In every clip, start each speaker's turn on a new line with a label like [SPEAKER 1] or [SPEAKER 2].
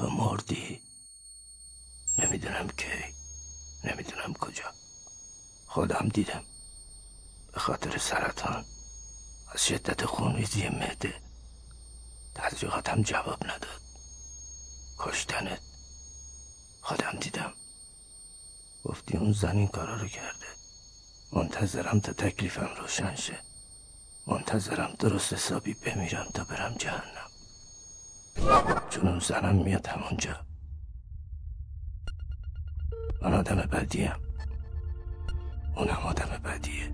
[SPEAKER 1] تو مردی؟ نمی‌دونم کی نمی‌دونم کجا. خودم دیدم. به خاطر سرطان. از شدت خونریزی معده. تحقیقاتم جواب نداد. کشتنت. خودم دیدم. گفتی اون زن این کارا رو کرده. منتظرم تا تکلیفم روشن شه. منتظرم درست حسابی بمیرم تا برم جهنم. چون اون زنم میاد همونجا. من آدم بدیم اونم آدم بدیه.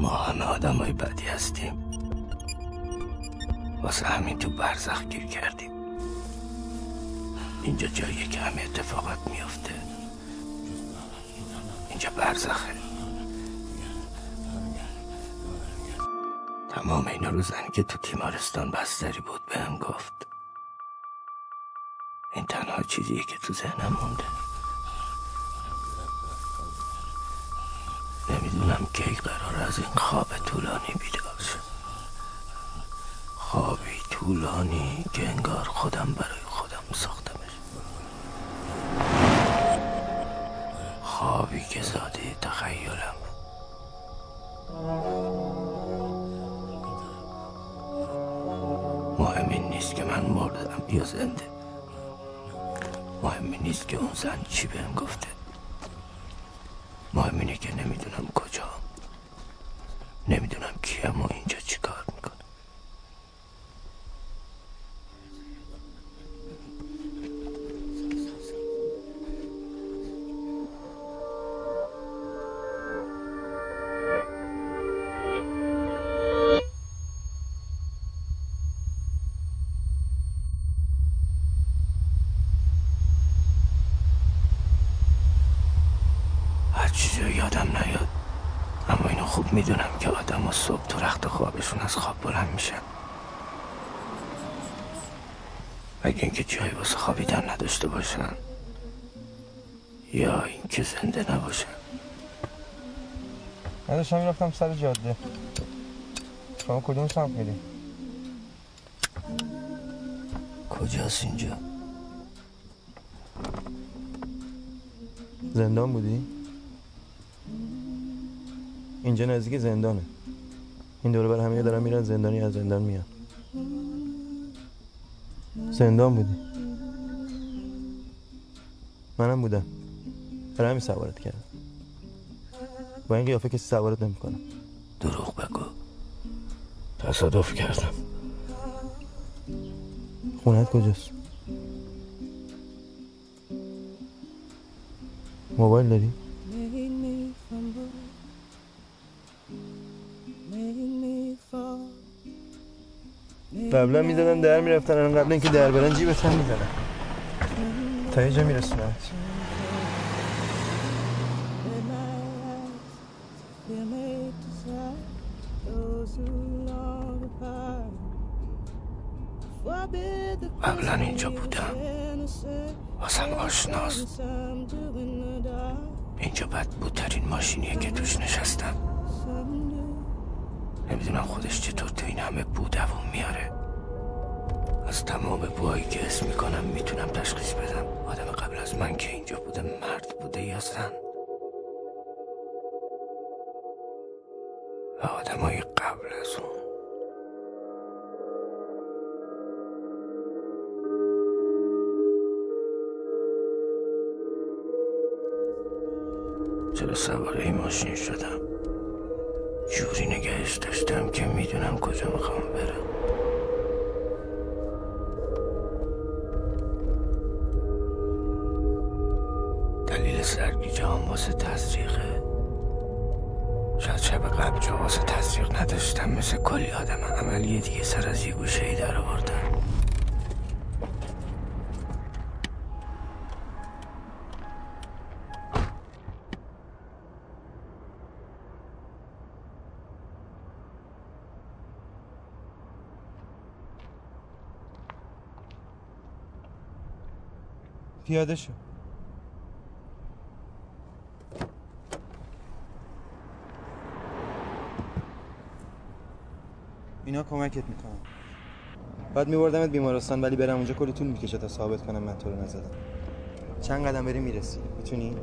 [SPEAKER 1] ما همه آدم های بدی هستیم. واسه همین تو برزخ گیر کردیم. اینجا جاییه که همه اتفاقات میفته اینجا برزخه. تمام اینا رو زنی که تو تیمارستان بستری بود بهم گفت. این تنها چیزیه که تو ذهنم مونده. نمی‌دونم کی قرار از این خواب طولانی بیدار شد خوابی طولانی که انگار خودم برای خودم ساختمش. خوابی که زاده تخیلم. نیست که من مردم یا زنده مهم این نیست که اون زن چی بهم گفته مهم اینه که نمی‌دونم کجا
[SPEAKER 2] می‌رفتم سر جاده. شما کدوم سمت میری؟
[SPEAKER 1] کجاست اینجا؟
[SPEAKER 2] زندان بودی؟ اینجا نزدیک زندانه. این دوره بر همه دارن میرن زندانی از زندان میان. زندان بودی؟ منم بودم. برای همین سوارت کردم با این قیافه کسی سوارت نمی‌کنم
[SPEAKER 1] دروغ بگو. تصادف کردم.
[SPEAKER 2] خونت کجاست؟ موبایل داری؟ قبلا می‌زدن در می‌رفتن الان قبل اینکه در برن جیبت هم می‌زنن. تا یه جا پیاده شو اینا کمکت می‌کنم بعد میبردمت بیمارستان ولی برم اونجا کلی طول می‌کشه تا ثابت کنم من تو رو نزدم. چند قدم بری می‌رسی. می‌تونی؟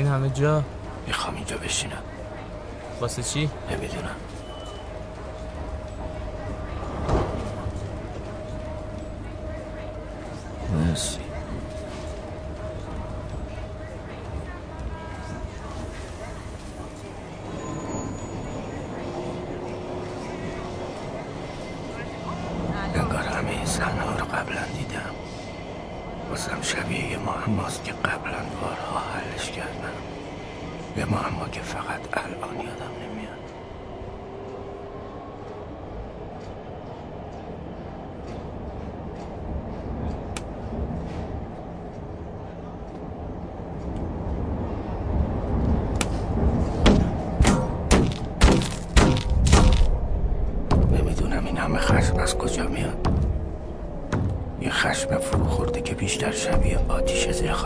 [SPEAKER 3] این همه جا؟
[SPEAKER 4] می‌خوام اینجا بشینم.
[SPEAKER 3] واسه چی؟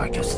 [SPEAKER 4] I
[SPEAKER 1] guess.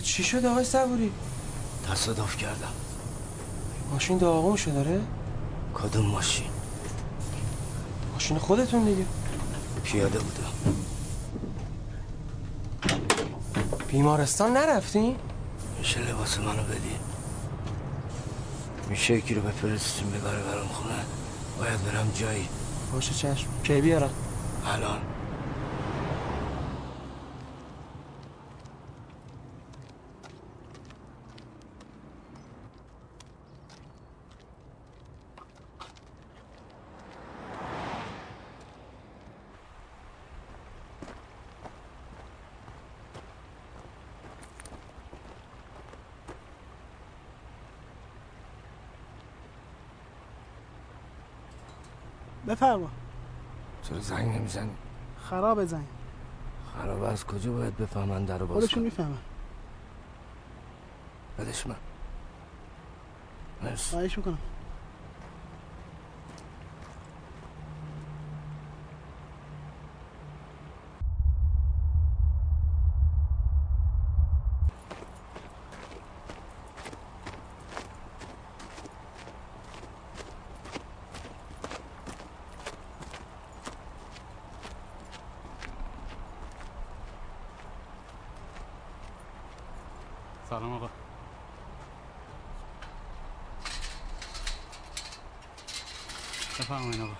[SPEAKER 1] چی شد آقای صبوری؟
[SPEAKER 4] تصادف کردم
[SPEAKER 1] ماشین داغون شده داره؟
[SPEAKER 4] کدوم ماشین؟
[SPEAKER 1] ماشین خودتون دیگه
[SPEAKER 4] پیاده بودم
[SPEAKER 1] بیمارستان نرفتی؟
[SPEAKER 4] میشه لباس منو بدی؟ میشه یکی رو بفرستیم بگاره برام خونه باید برم جایی
[SPEAKER 1] باشه چشم کی بیارم؟
[SPEAKER 4] الان
[SPEAKER 5] بفرما.
[SPEAKER 4] چرا زنگ نمی‌زنی؟
[SPEAKER 5] خراب زنگ.
[SPEAKER 4] خراب از کجا باید بفهمن در رو باز
[SPEAKER 5] خودشون؟ می‌فهمن.
[SPEAKER 4] بدش من. مرسی.
[SPEAKER 5] خواهش می‌کنم
[SPEAKER 6] سلام آقا بفرمایین آقا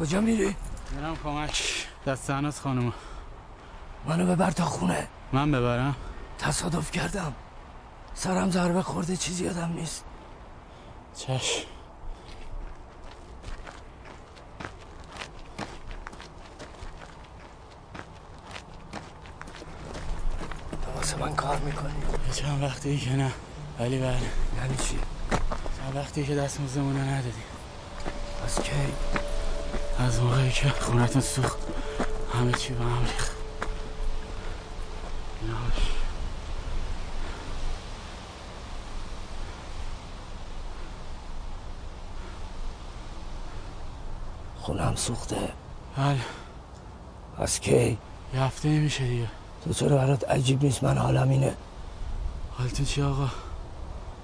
[SPEAKER 4] کجا میری؟
[SPEAKER 6] میرم کمک. دست هنوز خانوما.
[SPEAKER 4] منو ببر تا خونه.
[SPEAKER 6] من ببرم؟
[SPEAKER 4] تصادف کردم. سرم ضربه خورده چیزی یادم نیست.
[SPEAKER 6] چشم
[SPEAKER 4] تو واسه من کار می‌کنی.
[SPEAKER 6] چند وقتی که نه. ولی بله.
[SPEAKER 4] یعنی چی؟
[SPEAKER 6] چند وقتی که دست موزمونه ندادی.
[SPEAKER 4] از کی؟
[SPEAKER 6] از موقعی که خونتون سوخت همه چی به هم ریخت.
[SPEAKER 4] خونم سوخته.
[SPEAKER 6] بله.
[SPEAKER 4] از کی؟
[SPEAKER 6] یه هفته میشه دیگه.
[SPEAKER 4] تو چرا برات عجیب نیست؟ من حالم اینه.
[SPEAKER 6] حالتون چی آقا؟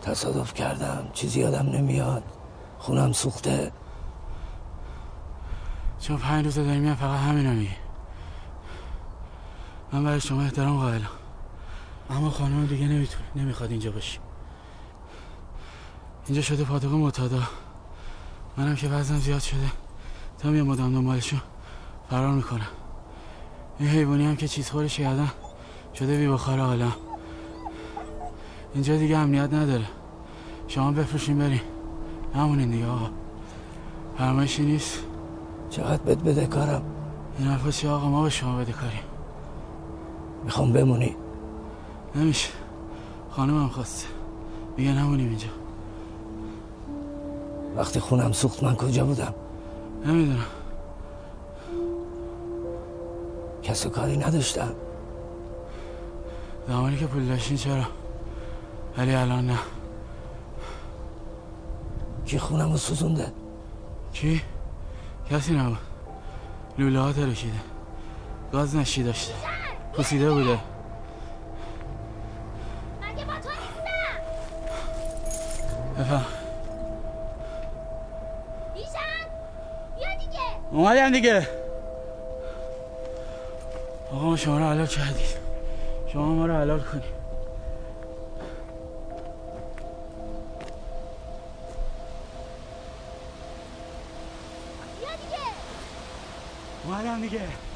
[SPEAKER 4] تصادف کردم. چیزی یادم نمیاد. خونم سوخته.
[SPEAKER 6] چون پنج روزه داری میان فقط همینو میگی. من برای شما احترام قائلم. اما خانم دیگه نمی‌تونه نمی‌خواد اینجا باشی اینجا شده پاتوق متادا منم که وزنم زیاد شده. تا میام مدام دنبالشون فرار می‌کنم. این حیوانی هم که چیز خورش کردن شده بی بخار عالم اینجا دیگه امنیت نداره. شما بفروشین برین. همونین دیگه آقا. فرمایشی نیست.
[SPEAKER 4] چقدر بد بده کارم؟
[SPEAKER 6] این حرفا چیه آقا؟ ما به شما بده کاریم
[SPEAKER 4] می‌خوام بمونی.
[SPEAKER 6] نمیشه. خانمم خواسته. میگه نمونیم اینجا.
[SPEAKER 4] وقتی خونم سوخت من کجا بودم؟
[SPEAKER 6] نمی‌دونم.
[SPEAKER 4] کس کاری نداشتم.
[SPEAKER 6] زمانی که پول داشتین چرا؟ ولی الان نه.
[SPEAKER 4] کی خونم رو سوزونده؟
[SPEAKER 6] کی؟ کسی نبود. لوله ها ترکیده. گاز نشی داشته. پوسیده بوده.
[SPEAKER 7] مگه با تو نیستم؟ بیا دیگه.
[SPEAKER 6] اومدم دیگه. آقا ما شما رو حلال کردید شما ما رو حلال کنید
[SPEAKER 7] دیگه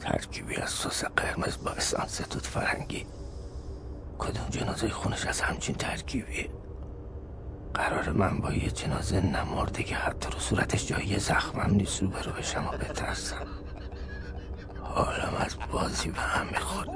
[SPEAKER 1] ترکیبی از سس قرمز با اسانس توت فرنگی کدوم جنازه خونش از همچین ترکیبیه؟ قرار من با یه جنازه نمرده که حتی رو صورتش جایی زخمم نیست رو برو بشم و بترسم. حالم از بازی به هم می‌خورد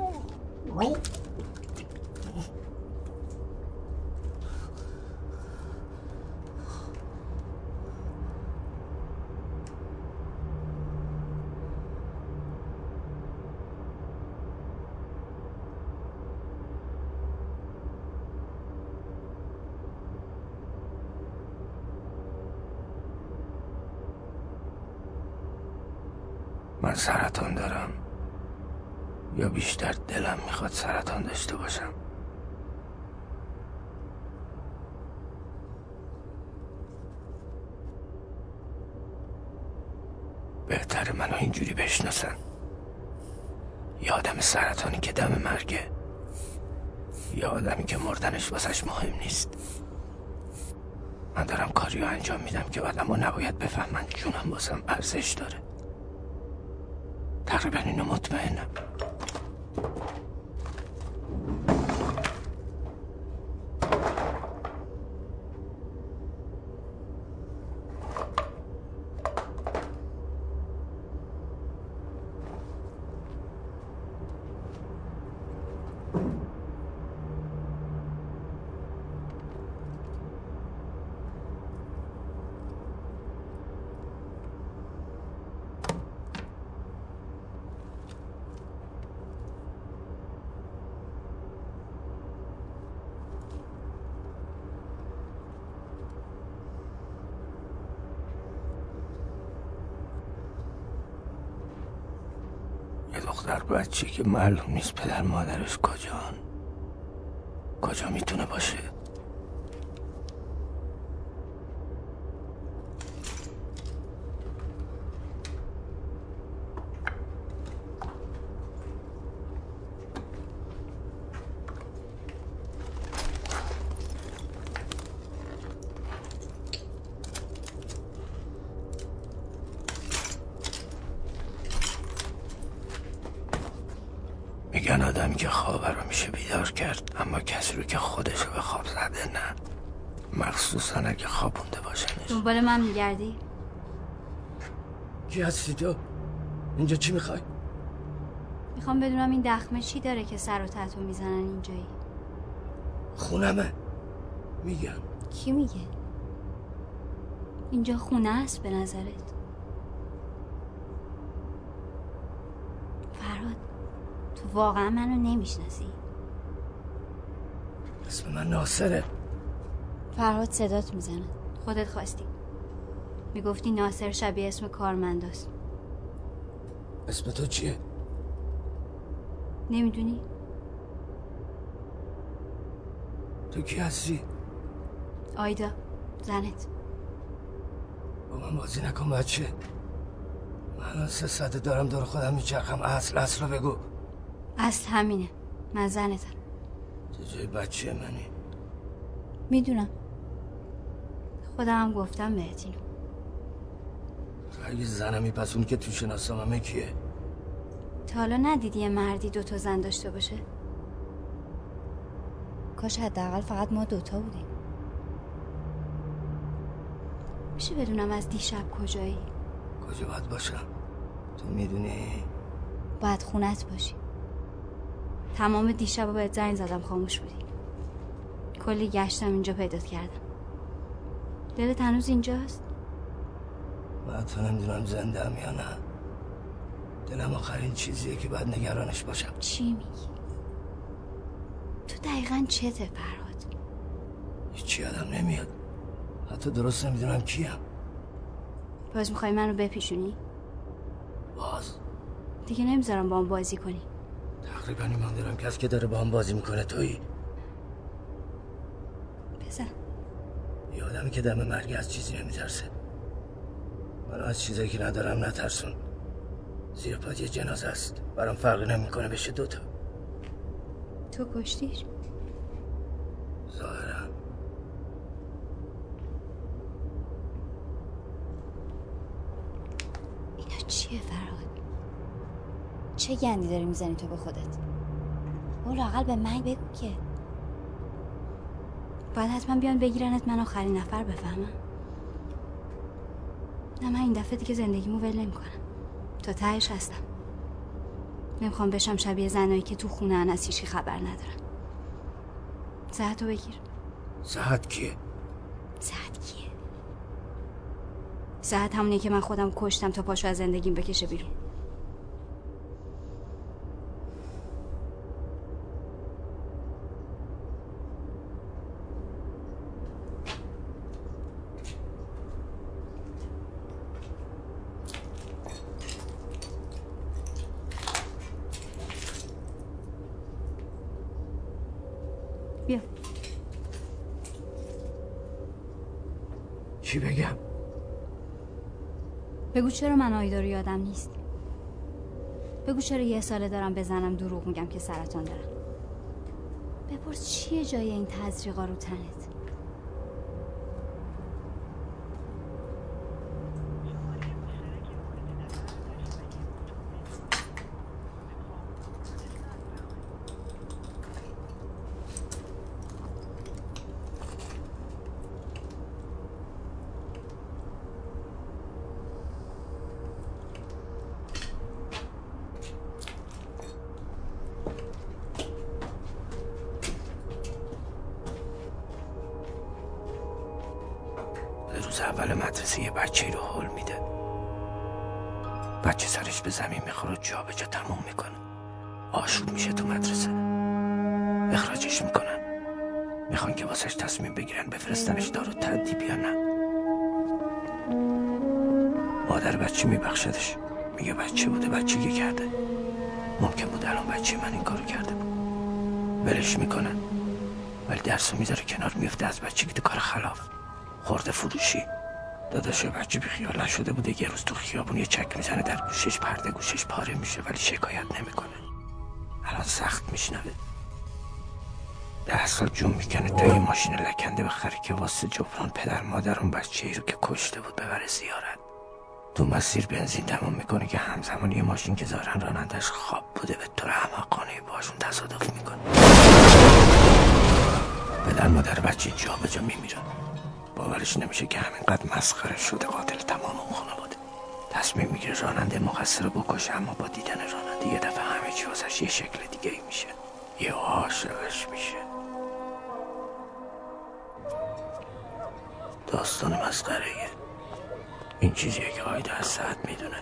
[SPEAKER 1] من سرطان دارم. یا بیشتر دلم می‌خواد سرطان داشته باشم. بهتر منو اینجوری بشناسن. یه آدم سرطانی که دم مرگه. یه آدمی که مردنش واسش مهم نیست. من دارم کاری رو انجام میدم که آدم نباید بفهمن جونم واسم ارزش داره. تقریبا اینو مطمئنم یه دختر بچه که معلوم نیست پدر مادرش کجان. کجا می‌تونه باشه میگن آدمی که خوابه رو میشه بیدار کرد اما کسی رو که خودش رو به خواب زده نه مخصوصا اگه خوابونده باشنش
[SPEAKER 8] دنبال من میگردی؟
[SPEAKER 1] کی هستی تو؟ اینجا چی می‌خوای؟
[SPEAKER 8] می‌خوام بدونم این دخمه چی داره که سر و تتو می‌زنن اینجایی
[SPEAKER 1] خونمه میگم
[SPEAKER 8] کی میگه؟ اینجا خونه است به نظرت فراد تو واقعا منو نمی‌شناسی
[SPEAKER 1] اسم من ناصره
[SPEAKER 8] فرهاد صدات می‌زنه خودت خواستی. می‌گفتی ناصر شبیه اسم کارمنداست.
[SPEAKER 1] اسم تو چیه؟
[SPEAKER 8] نمی‌دونی؟
[SPEAKER 1] تو کی هستی؟
[SPEAKER 8] آیدا زنت.
[SPEAKER 1] با من بازی نکن بچه. من سه ساعته دارم دور خودم میچرخم. اصل اصل رو بگو.
[SPEAKER 8] اصل همینه. من زنتم.
[SPEAKER 1] تو جای بچه منی؟
[SPEAKER 8] می‌دونم. خودم گفتم بهت اینو
[SPEAKER 1] اگه زنمی پس اون که تو شناسنامه کیه؟
[SPEAKER 8] تا حالا ندیدی یه مردی دوتا زن داشته باشه؟ کاش حداقل فقط ما دوتا بودیم. میشه بدونم از دیشب کجایی؟
[SPEAKER 1] کجا باید باشم؟ تو می‌دونی؟
[SPEAKER 8] باید خونت باشی. تمام دیشب بهت زنگ زدم خاموش بودی. کلی گشتم اینجا پیدات کردم. دلت هنوز اینجاست؟
[SPEAKER 1] من تو نمی‌دونم زنده هم یا نه. دلم آخرین چیزیه که باید نگرانش باشم.
[SPEAKER 8] چی میگی؟ تو دقیقا چته فرهاد.
[SPEAKER 1] هیچی یادم نمیاد. حتی درست نمی‌دونم کیم.
[SPEAKER 8] باز می‌خوای منو بپیشونی؟
[SPEAKER 1] باز.
[SPEAKER 8] دیگه نمی‌ذارم با هم بازی کنی.
[SPEAKER 1] تقریبا ایمان دارم کسی که داره با هم بازی می‌کنه تویی.
[SPEAKER 8] بزن.
[SPEAKER 1] یه آدمی که دم مرگ از چیزی نمیترسه. من از چیزایی که ندارم نترسون. زیر پاد یه جنازه است. برام فرقی نمی‌کنه بشه دوتا
[SPEAKER 8] تو کشتیش
[SPEAKER 1] ظاهرا.
[SPEAKER 8] اینا چیه فراد چه گندی داری می‌زنی تو به خودت؟ برو لاقل به من بگو که. باید حتما بیان بگیرنت من آخرین نفر بفهمم. نه من این دفعه دیگه زندگیمو ول نمی‌کنم. تا تهش هستم. نمی‌خوام بشم شبیه زنایی که تو خونه ان از هیچی خبر ندارن. ساعتو بگیر.
[SPEAKER 1] ساعت کیه؟
[SPEAKER 8] ساعت کیه؟ ساعت همونیه که من خودم کشتم تا پاشو از زندگیم بکشه بیرون. بیا.
[SPEAKER 1] چی بگم؟
[SPEAKER 8] بگو چرا من آیدا رو یادم نیست. بگو چرا یه ساله دارم بزنم دروغ میگم که سرطان دارم. بپرس چیه جای این تزریقا رو تنت؟
[SPEAKER 1] ولش می‌کنن ولی درسو می‌ذاره کنار میفته از بچگی تو کار خلاف. خورده فروشی. داداش بچه بی خیال نشده بوده یه روز تو خیابون یه چک می‌زنه در گوشش پرده گوشش پاره میشه ولی شکایت نمی‌کنه. الان سخت میشنوه. ده سال جون می‌کنه تا یه ماشین لکنده بخره که واسه جبران پدر مادر اون بچه ای رو که کشته بود ببره زیارت. تو مسیر بنزین تمام می‌کنه که همزمان یه ماشین که ظاهرا رانندش خواب بوده به طور احمقانه باشون تصادف می‌کنه. پدر مادر بچه جا به جا میمیرن. باورش نمیشه که همینقدر مسخره شده قاتل تمام اون خانواده. تصمیم می‌گیره راننده مقصر رو بکشه اما با دیدن راننده یه دفعه همه چی واسش یه شکل دیگه ای میشه. یه عاشقش میشه. داستان مسخره این چیزیه که آیده از ساعت می‌دونه.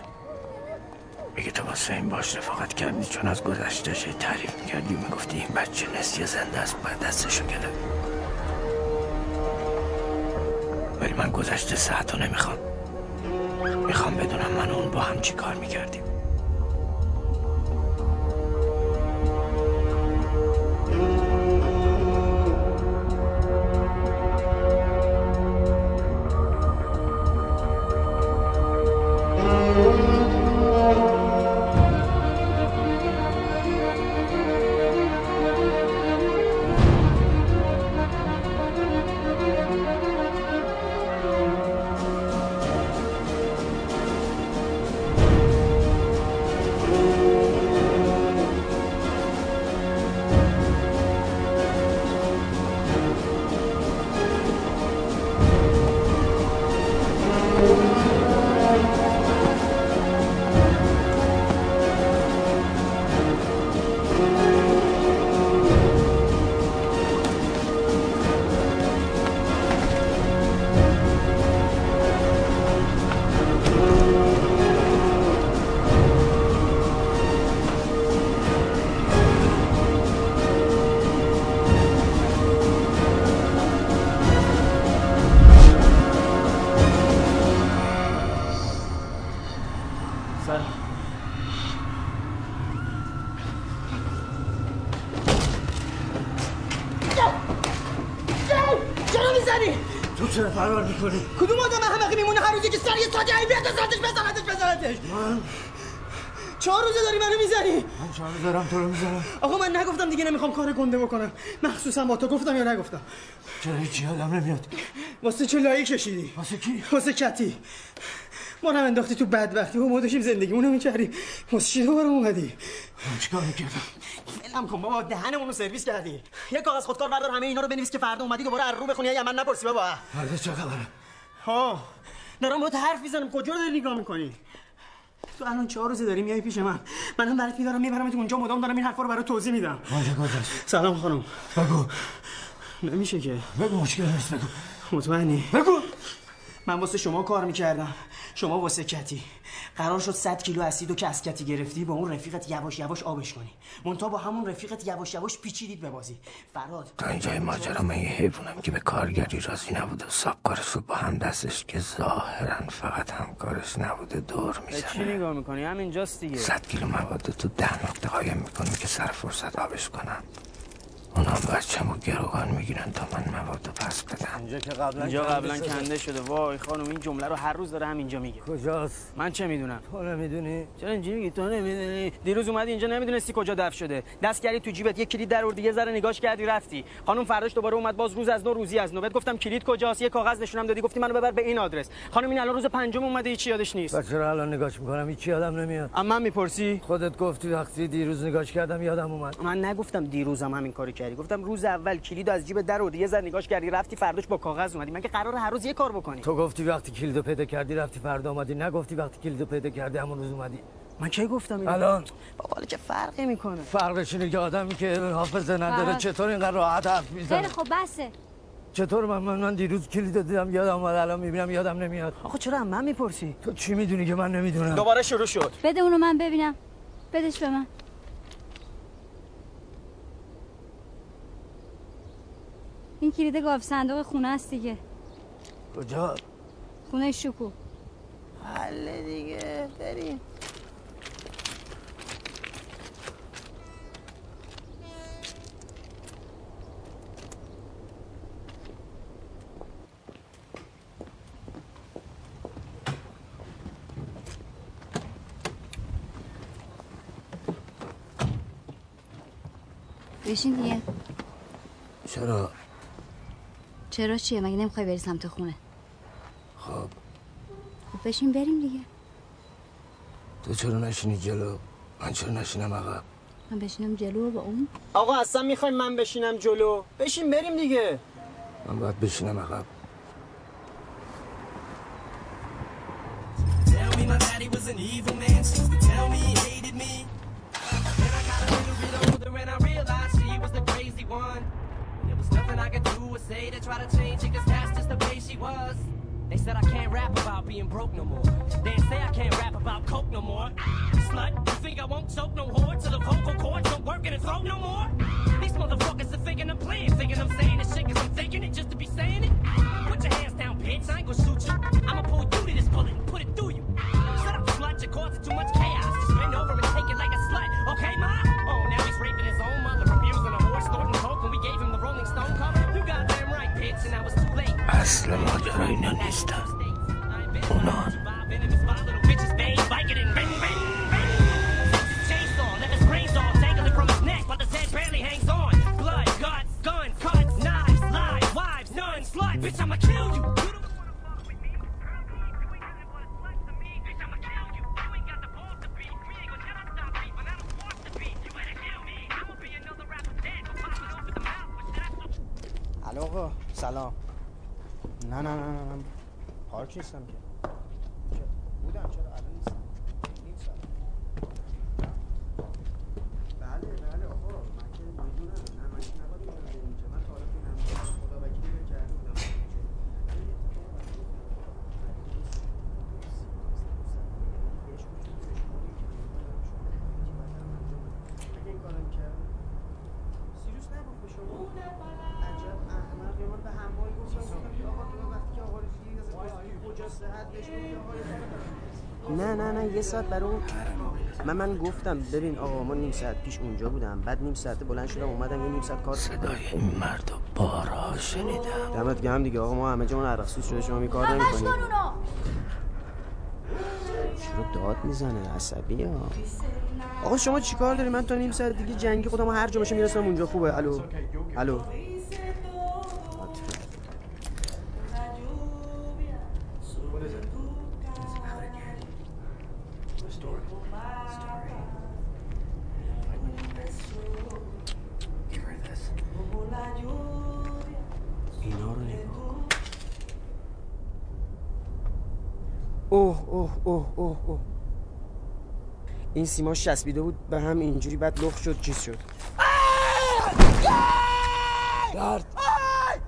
[SPEAKER 1] میگه تو واسه این باش رفاقت کردی چون از گذشتش تعریف می‌کردی و می‌گفتی این بچه نسیه زنده است باید دستشو گرفت ولی من گذشته ساعت رو نمی‌خوام. می‌خوام بدونم من اون با هم چی کار می‌کردیم. فرار می‌کنی؟
[SPEAKER 9] کدوم آدم احمقی میمونه هر روزی که سر یه تاجه بیاد بزنتش بزنتش بزنتش؟
[SPEAKER 1] من؟
[SPEAKER 9] چهار روزه داری منو می‌زنی
[SPEAKER 1] من چهار می‌ذارم تو رو می‌ذارم.
[SPEAKER 9] آقا من نگفتم دیگه نمی‌خوام کار گنده بکنم. مخصوصا با تو گفتم یا نگفتم؟
[SPEAKER 1] چرا هیچی؟ یادم نمیاد.
[SPEAKER 9] واسه چه لایی کشیدی؟
[SPEAKER 1] واسه کی؟
[SPEAKER 9] واسه کتی. ما هم انداختی تو بدبختی. و ما داشتیم زندگیمونو می‌کردی واسه چی دوباره اومدی؟
[SPEAKER 1] من چیکار می‌کردم؟
[SPEAKER 9] ولم کن بابا دهنمون رو سرویس کردی. یه کاغذ خودکار بردار همه اینا رو بنویس که فردا اومدی دوباره رو بخونی. یا من نپرسی بابا.
[SPEAKER 1] فردا چه خبره؟
[SPEAKER 9] ها دارم باید حرف می‌زنم. کجا رو داری نگاه می‌کنی؟ تو الان چهار روزه داری میای پیش من. منم برات میدارم می‌برم تو اونجا. مدام دارم این حرفا رو برات توضیح میدم؟ سلام خانم.
[SPEAKER 1] بگو.
[SPEAKER 9] نمیشه که.
[SPEAKER 1] بگو مشکل نیست بگو.
[SPEAKER 9] مطمئنی؟
[SPEAKER 1] بگو.
[SPEAKER 9] من واسه شما کار می‌کردم. شما واسه کتی. قرار شد 100 کیلو اسید و که از کتی گرفتی با اون رفیقت یواش یواش آبش کنی. مونتا با همون رفیقت یواش یواش پیچیدید به بازی فراد.
[SPEAKER 1] تا اینجای ماجرا من یه حیوانم که به کارگری راضی نبوده و سابکارش رو با هم دستش که ظاهرا فقط همکارش نبوده دور
[SPEAKER 10] به چی
[SPEAKER 1] می‌زنه
[SPEAKER 10] نگاه می‌کنی؟ همینجاست دیگه.
[SPEAKER 1] صد کیلو مواد تو ده نقطه قایم می‌کنم که سر فرصت آبش کنم اونا بچم و گروگان می‌گیرن تا من مواد رو پس بدم.
[SPEAKER 4] اینجا که قبلا
[SPEAKER 10] اینجا قبلا
[SPEAKER 4] شده.
[SPEAKER 10] کنده شده. وای خانم این جمله رو هر روز داره همینجا میگه.
[SPEAKER 4] کجاست؟
[SPEAKER 10] من چه می‌دونم؟
[SPEAKER 4] تو نمی‌دونی؟
[SPEAKER 10] چرا اینجوری میگی؟ تو نمی‌دونی؟ دیروز اومدی اینجا نمی‌دونستی کجا دفن شده. دست کردی تو جیبت یه کلید در آوردی یه ذره نگاش کردی رفتی. خانم فرداش دوباره اومد باز روز از نو روزی از نو. بهت گفتم کلید کجاست؟ یه کاغذ نشونم دادی گفتی منو ببر به این آدرس. خانم این الان روز پنجم اومده هیچ یادش نیست.
[SPEAKER 4] چرا الان نگاش می‌کنم؟ هیچی یادم نمیاد.
[SPEAKER 10] اما من می‌پرسی؟
[SPEAKER 4] خودت گفتی وقتی دیروز نگاش کردم یادم اومد.
[SPEAKER 10] من نگفتم دیروزم همین کارو کردی گفتم روز اول کلید از جیب در آوردی یه ذره نگاش کردی رفتی فرداش با کاغذ اومدی. من که قرار هر روز یه کار بکنی.
[SPEAKER 4] تو گفتی وقتی کلیدو پیدا کردی رفتی فردا اومدی. نگفتی وقتی کلیدو پیدا کردی همون روز اومدی.
[SPEAKER 10] من کی گفتم اینو؟
[SPEAKER 4] الان؟
[SPEAKER 10] بابا حالا چه فرقی می‌کنه؟
[SPEAKER 4] فرقش اینه که آدمی که حافظه نداره
[SPEAKER 8] فرق.
[SPEAKER 4] چطور اینقدر راحت حرف می‌زنه؟
[SPEAKER 8] خیلی خوب بسه.
[SPEAKER 4] چطور من, من من دیروز کلیدو دیدم یادم اومد الان می‌بینم یادم نمیاد.
[SPEAKER 10] آخه چرا من می‌پرسی؟
[SPEAKER 4] تو چی می‌دونی که من نمی‌دونم؟
[SPEAKER 10] دوباره شروع شد.
[SPEAKER 8] بده اونو من ببینم. بدش به من. این کلید گاف صندوق خونه است دیگه.
[SPEAKER 4] کجا؟
[SPEAKER 8] خونه شکو.
[SPEAKER 10] حل دیگه بریم.
[SPEAKER 8] بشین دیگه.
[SPEAKER 1] چرا؟
[SPEAKER 8] چرا چیه؟ مگه نمی‌خوای بری سمت خونه؟
[SPEAKER 1] خب.
[SPEAKER 8] خب بشین بریم دیگه.
[SPEAKER 1] تو چرا نشینی جلو؟ من چرا نشینم عقب؟
[SPEAKER 8] من بشینم جلو با اون.
[SPEAKER 10] آقا اصلا می‌خوایم من بشینم جلو؟ بشین بریم دیگه.
[SPEAKER 1] من باید بشینم عقب.
[SPEAKER 11] Tell nothing I could do or say to try to change it, cause that's just the way she was. They said I can't rap about being broke no more. They say I can't rap about coke no more. Slut, you think I won't choke no whore till the vocal cords don't work in the throat no more? These motherfuckers
[SPEAKER 9] پارک نیستم که چه- بودم چرا الان نیستم نیم ساعت. بله بله آقا من که می‌دونم نه من که نباید اینجا رو بریم که. من تا حالا تو این همه خدا وکیلی بهم کرده بودم ولی اتفاق افتاد. بهش وجود بهش موری که من دارم شما که باید برم انجام بدم. اگه این کارو می‌کردم، سیروس نگفت به شما عجب احمق یا من به همایی گفتم گفتم که آقا تو وقتی که آقا رو دیدی از کجا صحت بهش گفتی آقا نه نه نه یه ساعت برای اون من من گفتم ببین آقا ما نیم ساعت پیش اونجا بودم بعد نیم ساعت بلند شدم اومدم یه نیم ساعت کار
[SPEAKER 1] صدای این مرد رو
[SPEAKER 4] بارها شنیدم.
[SPEAKER 9] دمت گرم دیگه آقا ما همه جامون عرقسوز شده شما می کار نمی‌کنی چرا داد می‌زنه؟ عصبی ها. آقا شما چیکار داری من تا نیم ساعت دیگه جنگی خودم هر جا باشه می‌رسم اونجا. خوبه. الو. الو اینا رو نگاه کن اوه اوه اوه اوه اوه این سیما چسبیده بود به هم اینجوری بعد لخت شد چیز شد.
[SPEAKER 4] درد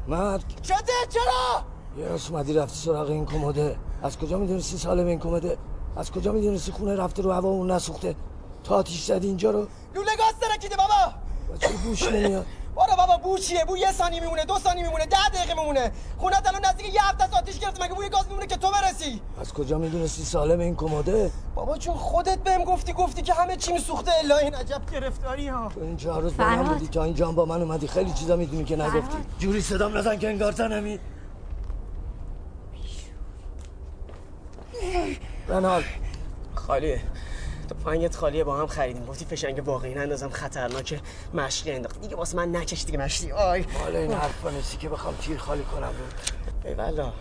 [SPEAKER 4] مرد.
[SPEAKER 12] شده چرا؟
[SPEAKER 4] یه اومدی رفتی سراغ این کموده از کجا می‌دونستی سالم این کموده از کجا می‌دونستی خونه رفته رو هوا اون نسوخته؟ تا آتیش زدی اینجا رو.
[SPEAKER 12] لوله گاز ترکیده بابا!
[SPEAKER 4] با چه بوش نمیاد؟
[SPEAKER 12] بابا بو چیه؟ بو یه ثانیه میمونه دو ثانیه میمونه ده دقیقه میمونه. خونه الان نزدیک یه هفته از آتیش گرفت مگه بوی گاز میمونه که تو برسی؟
[SPEAKER 4] از کجا می‌دونستی سالم این کموده
[SPEAKER 12] بابا چون خودت بهم گفتی گفتی که همه چی میسوخته الا این عجب گرفتاری ها.
[SPEAKER 4] تو این چهار روز با من. بودی تا اینجا با من اومدی خیلی چیزا می‌دونی که نگفتی.
[SPEAKER 8] فرهاد.
[SPEAKER 4] جوری صدام نزن که انگار زنمی بنال
[SPEAKER 9] خالیه. تو پنگت خالیه با هم خریدیم. گفتی فشنگ واقعی نندازم خطرناکه. مشقی انداخت. دیگه واسه من نکش دیگه مشتی آی.
[SPEAKER 4] مال این حرفا نیستی که بخوام تیر خالی کنم. رو
[SPEAKER 9] ای والا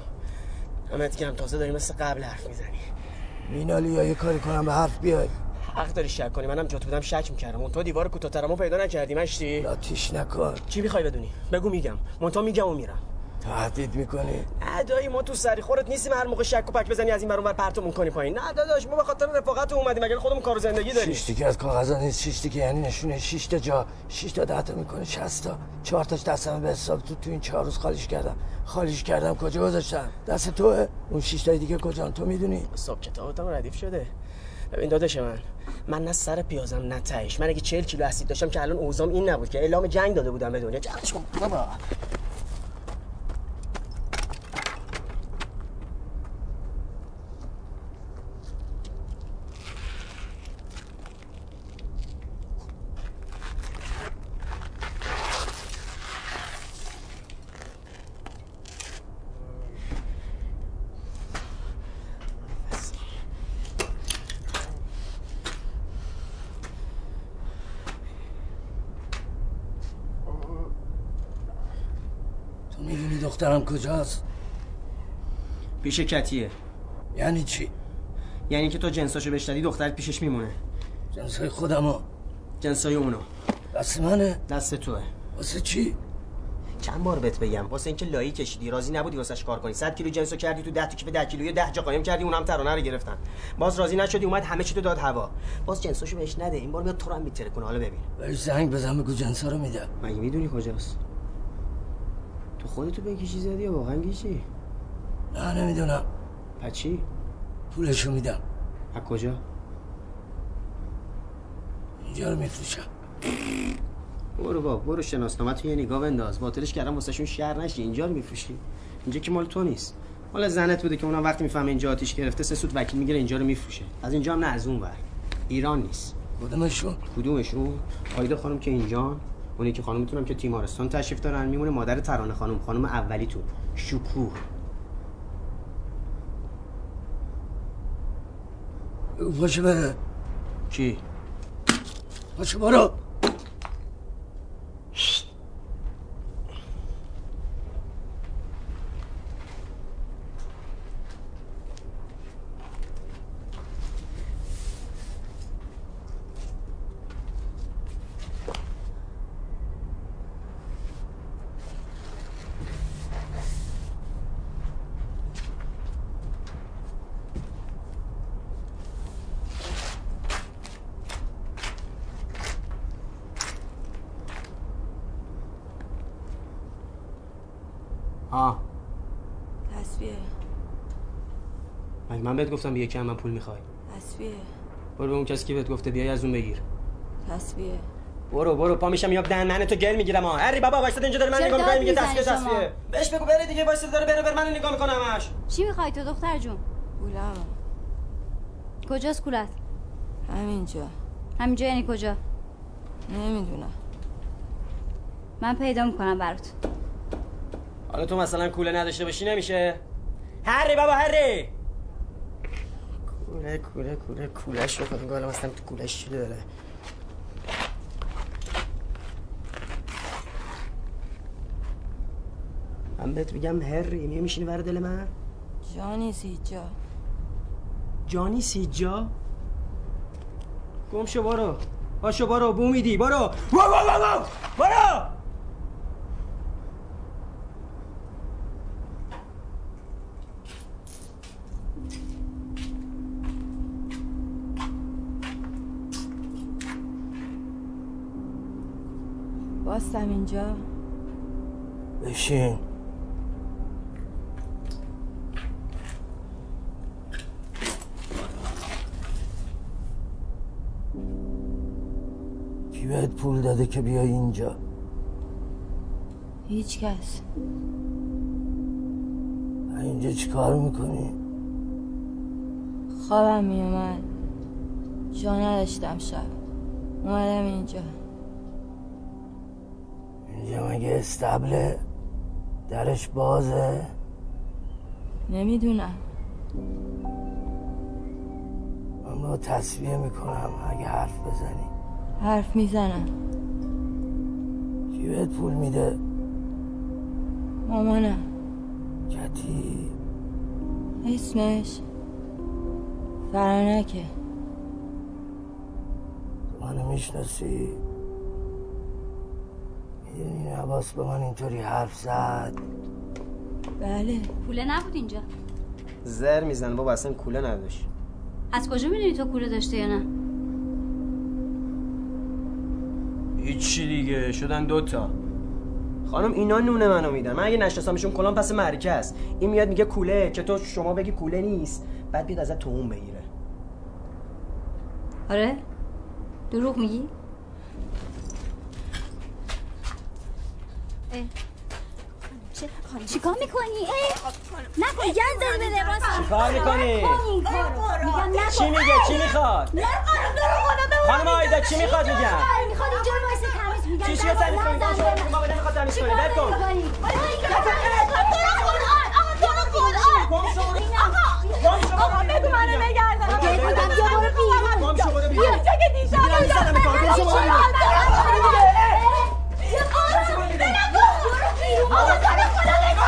[SPEAKER 9] همت گرم تازه داری مثل قبل حرف می‌زنی
[SPEAKER 4] مینالی یا یه کاری کنم به حرف بیای.
[SPEAKER 9] حق داری شک کنی؟ منم جات بودم شک می‌کردم. اون تو دیوار کوتاه‌ترمو پیدا نکردی مشتی
[SPEAKER 4] لاتیش نکن.
[SPEAKER 9] چی می‌خوای بدونی؟ بگو میگم. مونتا میگم و میرم.
[SPEAKER 4] تهدید می‌کنی؟
[SPEAKER 9] ادایی ما تو سری خورت نیستیم هر موقع شک و پک بزنی از این برون بر پرتمون کنی پایین. نه داداش ما به خاطر رفاقت اومدیم مگه خودمون کار و زندگی داریم؟
[SPEAKER 4] شش که از کاغذا نیست شش که یعنی نشونه شش تا جا شش تا ده تا می‌کنه 60 تا. چهار تاش دستم به حساب تو تو این چهار روز خالیش کردم. خالیش کردم کجا گذاشتم؟ دست توه. اون شش تای دیگه کجا تو می‌دونی.
[SPEAKER 9] حساب کتابتم ردیف شده. ببین داداش من من نه سر پیازم نه تهش. من اگه 40 کیلو اسید داشتم که الان اوزام این نبود که اعلام جنگ داده بودم به دنیا. جمعش کن. بابا
[SPEAKER 4] تو می‌دونی دخترم کجاست؟
[SPEAKER 9] پیش کتیه.
[SPEAKER 4] یعنی چی؟
[SPEAKER 9] یعنی که تو جنساشو بشنوی دخترت پیشش میمونه.
[SPEAKER 4] جنسای خودمو.
[SPEAKER 9] جنسای اونو.
[SPEAKER 4] دست منه؟
[SPEAKER 9] دست توه.
[SPEAKER 4] واسه چی؟
[SPEAKER 9] چند بار بهت بگم واسه اینکه لایی کشیدی راضی نبودی واسش کار کنی. 100 کیلو جنسو کردی تو 10 تا کیف 10 کیلویی 10 جا قایم کردی اونم ترانه رو گرفتن. باز راضی نشدی اومد همه چی تو داد هوا. باز جنساشو بهش نده این بار میاد تو رو هم میتره کنه حالا ببین.
[SPEAKER 4] بهش زنگ بزن بگو جنسا رو میدم.
[SPEAKER 9] مگه می‌دونی کجاست؟ تو خودتو بکشی زدی یا واقعا گیشی
[SPEAKER 4] نه نمی‌دونم.
[SPEAKER 9] پس چی؟
[SPEAKER 4] پولشو میدم.
[SPEAKER 9] از کجا؟
[SPEAKER 4] اینجا رو میفروشم.
[SPEAKER 9] برو با برو شناسنامه تو یه نگاه بنداز. باطلش کردم واسهشون شهر نشی. اینجا رو میفروشی. اینجا که مال تو نیست. مال زنت بوده که اونم وقتی می‌فهمه اینجا آتیش گرفته سه سود وکیل می‌گیره اینجا رو میفروشه. از اینجا هم نه از اون ور. ایران نیست.
[SPEAKER 4] کدومشون؟
[SPEAKER 9] کدومشون؟ آیدا خانم که اینجا اونی که خانم می‌تونم که تیمارستان تشریف دارن میمونه مادر ترانه خانم خانم اولی تو. شکوه
[SPEAKER 4] پاشو بره
[SPEAKER 9] کی؟
[SPEAKER 4] پاشو برو
[SPEAKER 9] آه
[SPEAKER 13] تصویه
[SPEAKER 9] مگه من بهت گفتم بیا که من پول می‌خوای.
[SPEAKER 13] تصویه.
[SPEAKER 9] برو به اون کسی که بهت گفته بیای از اون بگیر.
[SPEAKER 13] تصویه.
[SPEAKER 9] برو برو پا میشم یا دهن من تو گل می‌گیرم ها. هری بابا وایساد اینجا داره من نگاه می‌کنه میگه
[SPEAKER 8] می‌زنی
[SPEAKER 9] تصفیه بهش بگو بره دیگه وایساد داره بره بره من نگاه می‌کنه همش.
[SPEAKER 8] چی می‌خوای تو دختر جون؟
[SPEAKER 13] بولم
[SPEAKER 8] کجاست کولت؟
[SPEAKER 13] همینجا.
[SPEAKER 8] همینجا یعنی کجا؟
[SPEAKER 13] نمی‌دونم.
[SPEAKER 8] من پیدا می‌کنم برات.
[SPEAKER 9] حالا تو مثلا کوله نداشته باشی نمیشه. هری بابا هری! کوله کوله کوله کولش رو خودم حالا مثلا تو کولش چی داره؟ من بهت میگم هری میشینی ور دل من؟
[SPEAKER 13] جانی سیجا.
[SPEAKER 9] جانی سیجا؟ گم شو برو. باشو برو. بو میدی. برو. برو برو برو.
[SPEAKER 13] باستم اینجا.
[SPEAKER 1] بشین. کی بهت پول داده که بیای اینجا؟
[SPEAKER 13] هیچ کس.
[SPEAKER 1] اینجا چی کار می‌کنی؟
[SPEAKER 13] خوابم میومد جا نداشتم شب. اومدم اینجا.
[SPEAKER 1] اینجا مگه استبله درش بازه؟
[SPEAKER 13] نمی‌دونم.
[SPEAKER 1] من با تصویه می‌کنم اگه حرف بزنی.
[SPEAKER 13] حرف می‌زنم.
[SPEAKER 1] کی بهت پول میده؟
[SPEAKER 13] مامانم.
[SPEAKER 1] کتی
[SPEAKER 13] اسمش فرانکه.
[SPEAKER 1] منو می‌شناسی؟ عباس به من اینطوری حرف زد.
[SPEAKER 13] بله
[SPEAKER 8] کوله نبود اینجا.
[SPEAKER 9] زر میزن بابا اصلا کوله نداشت.
[SPEAKER 8] از کجا می‌دونی تو کوله داشته یا نه؟
[SPEAKER 9] هیچی دیگه شدن دوتا خانم اینا نونه منو میدن. من اگه نشناسمشون کلام پس مرکز این میاد میگه کوله که تو شما بگی کوله نیست. بعد بیاد ازت توهون بگیره.
[SPEAKER 8] آره؟ دروغ میگی اه. چه چیکار می‌کنی؟ نکن گند داری به لباس
[SPEAKER 9] چیکار می‌کنی؟ چی میگه؟ چی می‌خواد؟
[SPEAKER 8] خانم
[SPEAKER 9] آیدا چی می‌خواد؟ میگم
[SPEAKER 8] می‌خواد اینجا رو تمیز میگم.
[SPEAKER 9] چی چی تمیز کنی؟ ما نمی‌خواد تمیز کنی ول کن
[SPEAKER 13] آقا بگو منو نگردن
[SPEAKER 8] بگم برو بیرون.
[SPEAKER 13] بیا چه که دیشب. آقا تو رو خدا بگو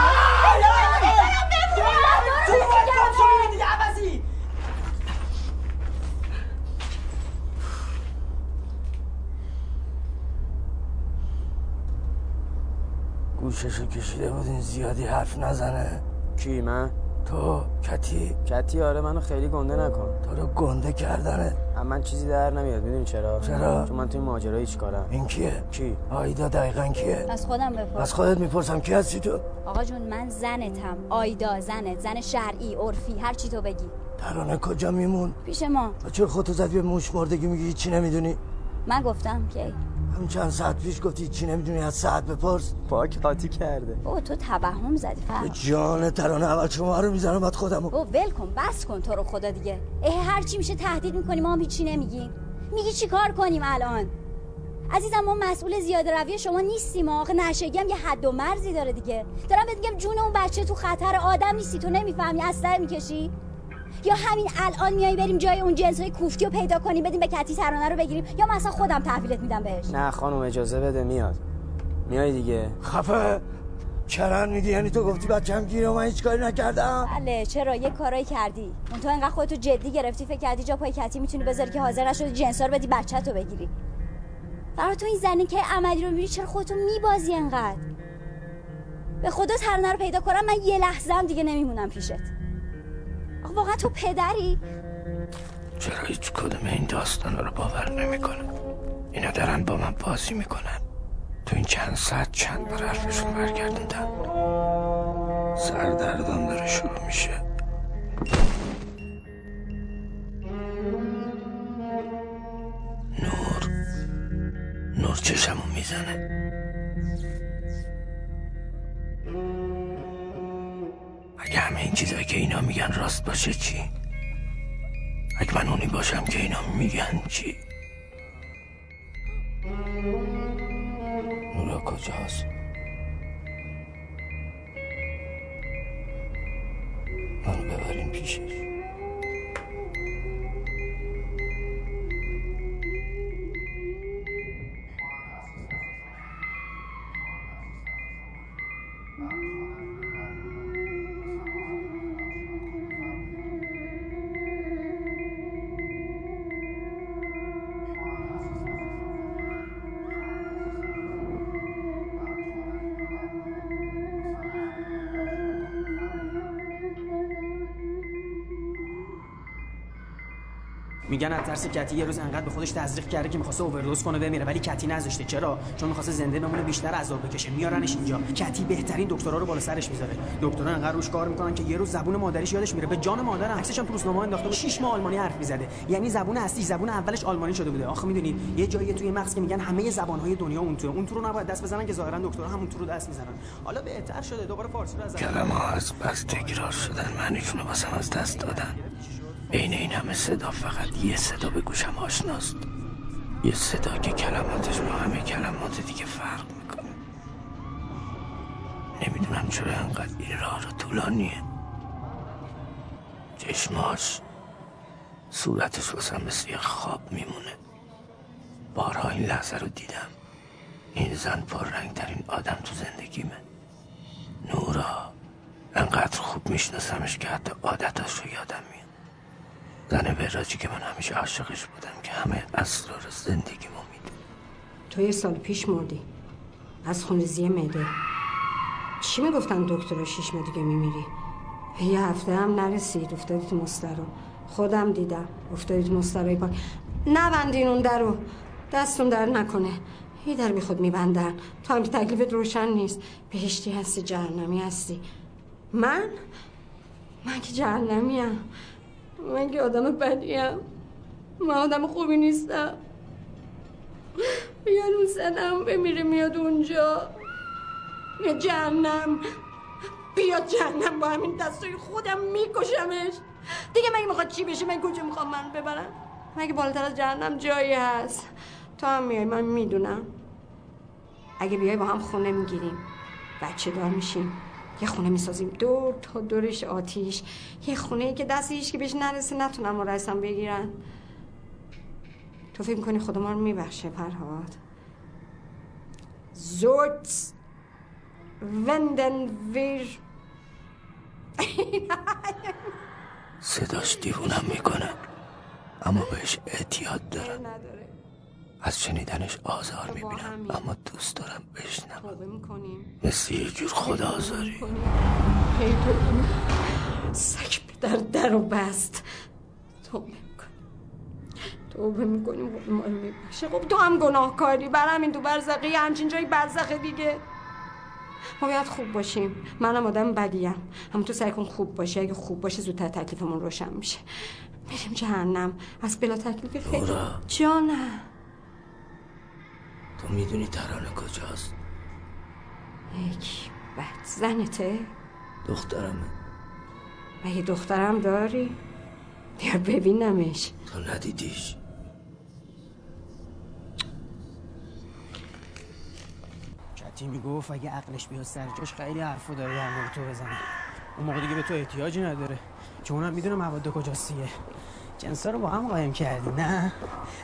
[SPEAKER 9] گم شو بیرون دیگه عوضی
[SPEAKER 1] گوششو کشیده بود این زیادی حرف نزنه.
[SPEAKER 9] کی من؟
[SPEAKER 1] تو کتی.
[SPEAKER 9] کتی آره منو خیلی گنده نکن.
[SPEAKER 1] تو رو گنده کردنه.
[SPEAKER 9] اما من چیزی در نمیاد می‌دونی چرا؟
[SPEAKER 1] چرا؟
[SPEAKER 9] چون من توی ماجرا هیچ کارم.
[SPEAKER 1] این کیه؟
[SPEAKER 9] کی؟
[SPEAKER 1] آیدا دقیقا کیه؟
[SPEAKER 8] از خودم بپرس.
[SPEAKER 1] از خودت می‌پرسم کی هستی تو؟
[SPEAKER 8] آقا جون من زنتم. آیدا زنت زن شرعی عرفی هر چی تو بگی.
[SPEAKER 1] ترانه کجا میمون؟
[SPEAKER 8] پیش ما.
[SPEAKER 1] و چرا خودتو زدی به موش مردگی میگی چی نمی‌دونی؟
[SPEAKER 8] من گفتم که
[SPEAKER 1] هم چند ساعت پیش گفتی چی نمی‌دونی از ساعت بپرس.
[SPEAKER 9] پاک قاطی کرده.
[SPEAKER 8] او تو توهم زدی فهم.
[SPEAKER 1] جان ترانه اول شما رو می‌زنم بعد خودمو
[SPEAKER 8] او ول کن بس کن تو رو خدا دیگه. اه هر چی میشه تهدید می‌کنی ما هم هیچی نمیگیم. میگی چی کار کنیم الان؟ عزیزم ما مسئول زیاده روی شما نیستیم. آخه نشگی هم یه حد و مرزی داره دیگه. دارم بهت میگم جون اون بچه تو خطر آدم نیستی تو نمی‌فهمی اسلحه می‌کشی؟ یا همین الان میای بریم جای اون جنسای کوفتی رو پیدا کنیم بدیم به کتی ترانه رو بگیریم یا مثلا خودم تحویلت میدم بهش؟
[SPEAKER 9] نه خانم اجازه بده میاد. میای دیگه.
[SPEAKER 1] خفه. چرن میگی؟ یعنی تو گفتی بچم گیره و من هیچ کاری نکردم؟
[SPEAKER 8] بله چرا؟ یه کارایی کردی. اون تو انقدر خودتو جدی گرفتی فکر کردی جا پای کتی می‌تونی بذاری که حاضر نشدی جنسا رو بدی بچه تو بگیری. برای تو این زنی که عملی رو میری چرا خودتو میبازی انقدر به خدا ترانه رو پیدا کنم من یه لحظه هم دیگه نمیمونم پیشت. واقعا تو پدری؟
[SPEAKER 1] چرا هیچ کدوم این داستان رو باور نمی‌کنه؟ اینا دارن با من بازی می‌کنن. تو این چند ساعت چند بار حرفشون برگردوندم سردردان داره شروع میشه. نور. نور چشمو می‌زنه. اگه همه این چیزایی که اینا میگن راست باشه چی؟ اگه من اونی باشم که اینا میگن چی؟ نورا کجاست؟ منو ببریم پیشش
[SPEAKER 9] میگن از ترس کتی یه روز انقدر به خودش تزریق کرده که می‌خواسته اووردوز کنه بمیره ولی کتی نذاشته. چرا؟ چون می‌خواسته زنده بمونه بیشتر عذاب بکشه. میارنش اینجا. کتی بهترین دکترا رو بالا سرش می‌ذاره. دکترا انقدر روش کار می‌کنن که یه روز زبون مادریش یادش میره. به جان مادر عکسش هم تو روزنامه انداخته بود. 6 ماه آلمانی حرف می‌زده. یعنی زبون اصلی زبون اولش آلمانی شده بوده. آخه می‌دونید یه جایی توی مغز که میگن همه زبانهای دنیا اون تو اون تو رو نباید دست بزنن که ظاهرا دکترا همون تو رو دست می‌زنن. حالا بهتر شده. دوباره فارسی رو از
[SPEAKER 1] کلمه از بس تکرار شدن. رو واسم از دست دادن. بین این همه صدا فقط یه صدا به گوشم آشناست. یه صدا که کلماتش با همه کلمات دیگه فرق می‌کنه. نمی‌دونم چرا انقدر این راه رو طولانیه. چشماش صورتش واسم مثل یه خواب میمونه. بارها این لحظه رو دیدم. این زن ترین آدم تو زندگیمه. نورا انقدر خوب میشناسمش که حتی عادتاش رو یادم میاد. زن وراجی که من همیشه عاشقش بودم که همه اسرار زندگیمو میدون
[SPEAKER 14] تو یه سال پیش مردی. از خونریزی معده. چی می‌گفتن دکتر شیش ماه دیگه میمیری؟ یه هفته هم نرسید افتادی تو مسترا خودم دیدم. افتادی تو مسترای پاک نبندین اون درو دستون در نکنه. یه در بی خود میبندن. تو هم که تکلیفت روشن نیست. بهشتی هستی جهنمی هستی. من؟ من که جهنمیم من که آدم بدیم من آدم خوبی نیستم. بیان اون زنم بمیره میاد اونجا. میاد جهنم. بیاد جهنم با همین دستای خودم میکشمش. دیگه مگه می‌خواد چی بشه؟ من کجا می‌خوام من ببرم؟ مگه بالاتر از جهنم جایی هست؟ تو هم میای من می‌دونم. اگه بیای با هم خونه می‌گیریم. بچه دار میشیم. یه خونه می‌سازیم. دور تا دورش آتیش. یه خونه ای که دست هیچ که بهش نرسه نتونم ما رسم بگیرن. تو فکر می‌کنی خدا ما رو میبخشه فرهاد؟ زوت وندن ویر.
[SPEAKER 1] صداش دیوونم می‌کنه. اما بهش اعتیاد دارم. از شنیدنش آزار می‌بینم. اما دوست دارم
[SPEAKER 14] می‌کنیم
[SPEAKER 1] مثل یه جور خدا آزاری
[SPEAKER 14] سک در در و بست. توبه می‌کنیم. توبه می‌کنیم. خب ما رو میبخشه. خب تو هم گناهکاری. بر همین تو برزخی همچین جایی برزخه دیگه. ما باید خوب باشیم. منم آدم بدیم. اما تو سعی کن خوب باشی. اگه خوب باشه زودتر تکلیفمون روشن میشه. میریم جهنم. از بلا تکلیف خیلی. جانم.
[SPEAKER 1] تو می‌دونی ترانه کجاست؟
[SPEAKER 14] یک بد زنته؟
[SPEAKER 1] دخترمه.
[SPEAKER 14] مگه دخترم داری؟ بیا ببینمش.
[SPEAKER 1] تو ندیدیش.
[SPEAKER 9] کتی می‌گفت اگه عقلش بیاد سر جاش خیلی حرفو داره در مورد تو بزنه. اون موقع دیگه به تو احتیاجی نداره. چون اونم می‌دونه مواد کجاستیه. جنسا رو با هم قایم کردی نه؟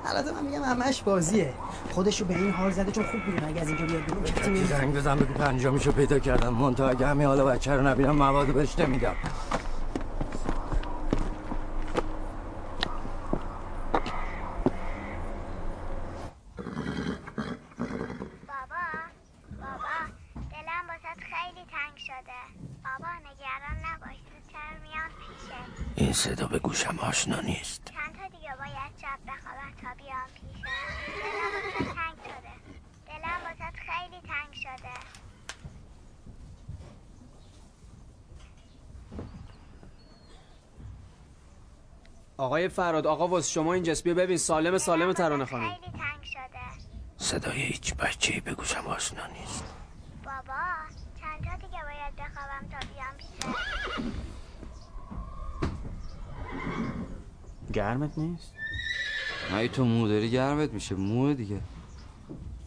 [SPEAKER 9] البته من میگم همش بازیه. خودشو به این حال زده چون خوب می‌دونه اگه از اینجا بیاد بیرون کتی می-
[SPEAKER 1] زنگ بزن بگو پنجامیشو پیدا کردم. منتها اگه همین حالا بچه رو نبینم مواد بهش نمیدم
[SPEAKER 7] بابا بابا دلم واسه خیلی تنگ شده بابا نگران نباش زودتر میام پیشت
[SPEAKER 1] این صدا به گوشم آشنا نیست.
[SPEAKER 7] چند تا دیگه باید شب بخوابم تا بیام پیشت دلم واسه تنگ شده. دلم واسه خیلی تنگ شده.
[SPEAKER 9] آقای فراد آقا واسه شما این جسبیه ببین. سالم سالم ترانه خانم.
[SPEAKER 7] خیلی تنگ شده.
[SPEAKER 1] صدای هیچ بچه به گوشم آشنا نیست
[SPEAKER 7] بابا چند تا دیگه باید بخوابم تا بیام پیشت
[SPEAKER 9] گرمت نیست؟
[SPEAKER 15] اگه تو مو داری گرمت میشه. موه دیگه.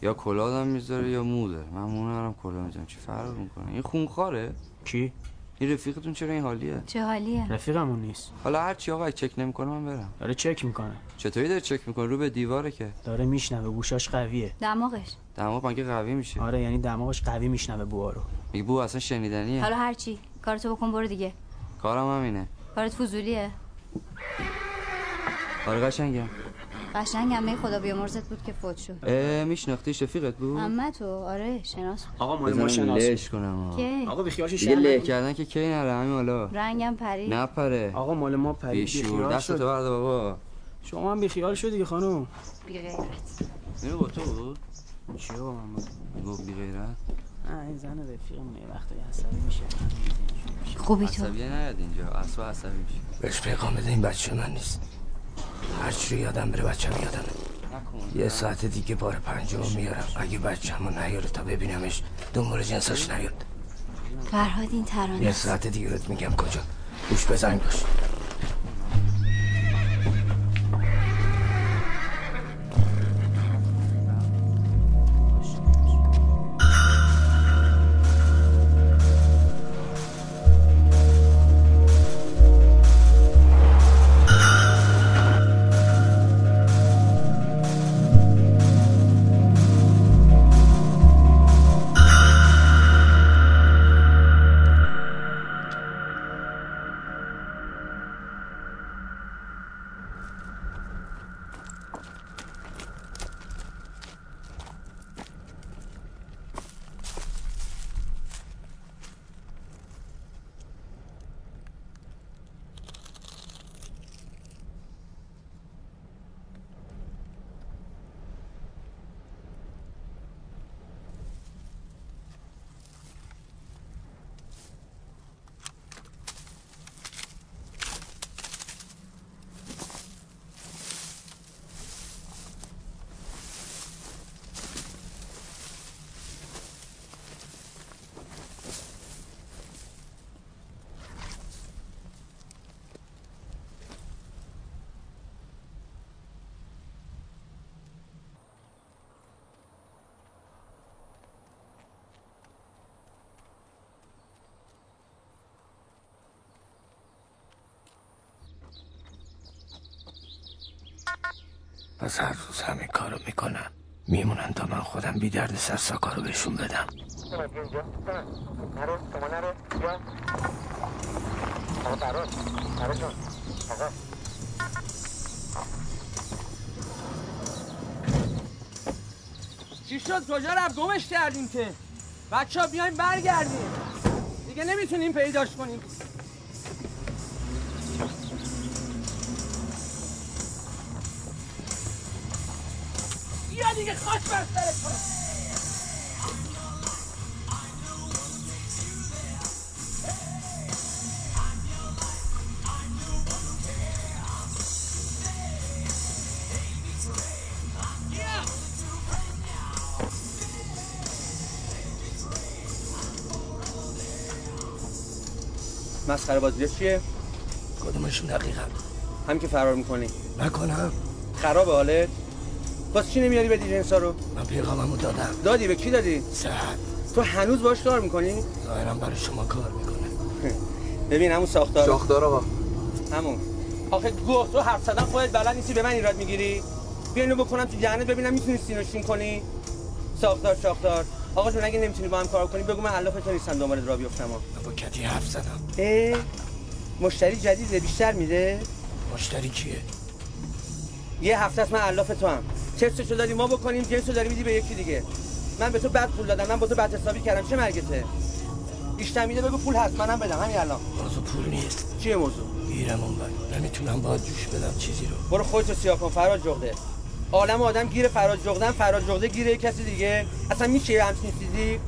[SPEAKER 15] یا کلاه آدم می‌ذاره یا مو داره من مو ندارم کلاه می‌ذارم. چی فرق می‌کنه؟ این خونخواره.
[SPEAKER 9] کی؟
[SPEAKER 15] این رفیقتون چرا این حالیه؟
[SPEAKER 8] چه حالیه؟
[SPEAKER 9] رفیقمون نیست.
[SPEAKER 15] حالا هر چی آقا چک نمی‌کنه من برم.
[SPEAKER 9] داره چک می‌کنه.
[SPEAKER 15] چطوری داره چک می‌کنه؟ رو به دیواره که.
[SPEAKER 9] داره میشنوه گوشاش قویه.
[SPEAKER 8] دماغش؟
[SPEAKER 15] دماغ مگه قوی میشه؟
[SPEAKER 9] آره یعنی دماغش قوی میشنوه بوها رو.
[SPEAKER 15] میگه بو اصلا شنیدنیه.
[SPEAKER 8] حالا هرچی کارتو بکن برو دیگه.
[SPEAKER 15] کارم همینه.
[SPEAKER 8] کارت فضولیه.
[SPEAKER 15] آره قشنگم.
[SPEAKER 8] قشنگ همه خدا بیامرزت بود که فوت شد.
[SPEAKER 15] اه میشناختی رفیقت بود؟
[SPEAKER 8] اما تو آره شناس بود.
[SPEAKER 9] آقا مال ما
[SPEAKER 15] بزنم
[SPEAKER 9] شناس
[SPEAKER 15] لهش کنم آقا.
[SPEAKER 8] کی؟
[SPEAKER 9] آقا بیخیالش
[SPEAKER 15] دیگه
[SPEAKER 9] شهر
[SPEAKER 15] له. کردن که کی نره همین حالا.
[SPEAKER 8] رنگم پرید.
[SPEAKER 15] نپره.
[SPEAKER 9] آقا مال ما پرید
[SPEAKER 15] بیشور.
[SPEAKER 9] بیخیال
[SPEAKER 15] دست تو
[SPEAKER 9] شد.
[SPEAKER 15] برده بابا.
[SPEAKER 9] شما هم بیخیال شدی دیگه خانم.
[SPEAKER 8] بی غیرت.
[SPEAKER 15] اینو با تو بود؟
[SPEAKER 9] چی با من بود
[SPEAKER 15] گفت بی غیرت؟
[SPEAKER 9] نه این زن رفیقمون یه وقتایی عصبی میشه.
[SPEAKER 8] خوبی تو؟
[SPEAKER 15] عصبیه نیاد اینجا. اصلا عصبی میشه.
[SPEAKER 4] بهش پیغام بده این بچه من نیست. هر چی رو یادم بره بچه یادمه
[SPEAKER 15] نکن
[SPEAKER 4] یه ساعت دیگه بار پنجم میارم. اگه بچه همون نیاره تا ببینمش دنبال جنساش نیاد.
[SPEAKER 8] فرهاد این
[SPEAKER 4] یه
[SPEAKER 8] ترانه
[SPEAKER 4] ساعت دیگه بهت میگم کجا. گوش بزنگ باش بی درد سر ساکا رو بهشون بدم.
[SPEAKER 16] چی شد؟ کجا رفت؟ گمش کردیم که. بچه ها بیایم برگردیم. دیگه نمی‌تونیم پیداش کنیم. دیگه خاک بر سرت کنم. مسخره بازی چیه؟
[SPEAKER 4] کدومشون دقیقا
[SPEAKER 16] همین که فرار می‌کنی
[SPEAKER 4] نکنم
[SPEAKER 16] خرابه حالت؟ باز چی نمیاری بدی جنسا رو؟
[SPEAKER 4] من پیغاممو دادم.
[SPEAKER 16] دادی؟ به کی دادی؟
[SPEAKER 4] سعد.
[SPEAKER 16] تو هنوز باش کار می‌کنی؟
[SPEAKER 4] ظاهرا برای شما کار می‌کنه.
[SPEAKER 16] ببین همون ساختار.
[SPEAKER 3] ساختار آقا.
[SPEAKER 16] همون. آخه گوه تو حرف زدن خودت بلد نیستی به من ایراد می‌گیری؟ بیا اینو بکنم تو جهنت ببینم می‌تونی سینوشین کنی؟ ساختار ساختار. آقا جون اگه نمی‌تونی با هم کار کنی بگو من الاف تو نیستم دنبال را بیفتم.
[SPEAKER 4] من با کتی حرف زدم.
[SPEAKER 16] اه مشتری جدیده بیشتر میده.
[SPEAKER 4] مشتری کیه؟
[SPEAKER 16] یه هفته است من الاف تو هم تستشو داری ما بکنیم جنسو داری میدی به یکی دیگه. من به تو بد پول دادم من با تو بد حسابی کردم چه مرگته؟ بیشتر میده بگو پول هست منم بدم همین الان.
[SPEAKER 4] موضوع پول نیست.
[SPEAKER 16] چیه موضوع؟
[SPEAKER 4] گیرم اون بر. نمی‌تونم با جوش بدم چیزی رو.
[SPEAKER 16] برو خودتو سیاه کن فراد جغده. عالم آدم گیر فراد جغدن فراد جغده گیر یه کسی دیگه. اصلا میشه یه همچین چیزی؟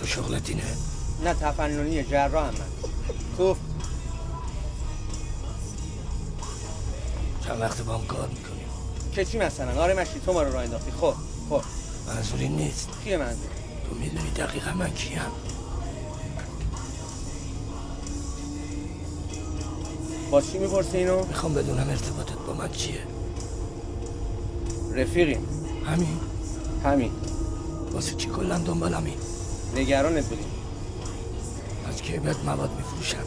[SPEAKER 4] تو شغلت اینه.
[SPEAKER 16] نه تفننیه جراح هم من. توف
[SPEAKER 4] چند وقت با هم کار می‌کنیم.
[SPEAKER 16] که چی مثلا؟ آره مشی تو ما رو راه انداختی. خب خب.
[SPEAKER 4] منظوری نیست.
[SPEAKER 16] کیه منظور
[SPEAKER 4] تو می‌دونی دقیقا من کیم.
[SPEAKER 16] باز چی می‌پرسی اینو؟
[SPEAKER 4] می‌خوام بدونم ارتباطت با من چیه.
[SPEAKER 16] رفیقیم.
[SPEAKER 4] همین؟
[SPEAKER 16] همین.
[SPEAKER 4] واسه چی کلا دنبالمی
[SPEAKER 16] نگرانت بودیم
[SPEAKER 1] کی بهت مواد میفروشم؟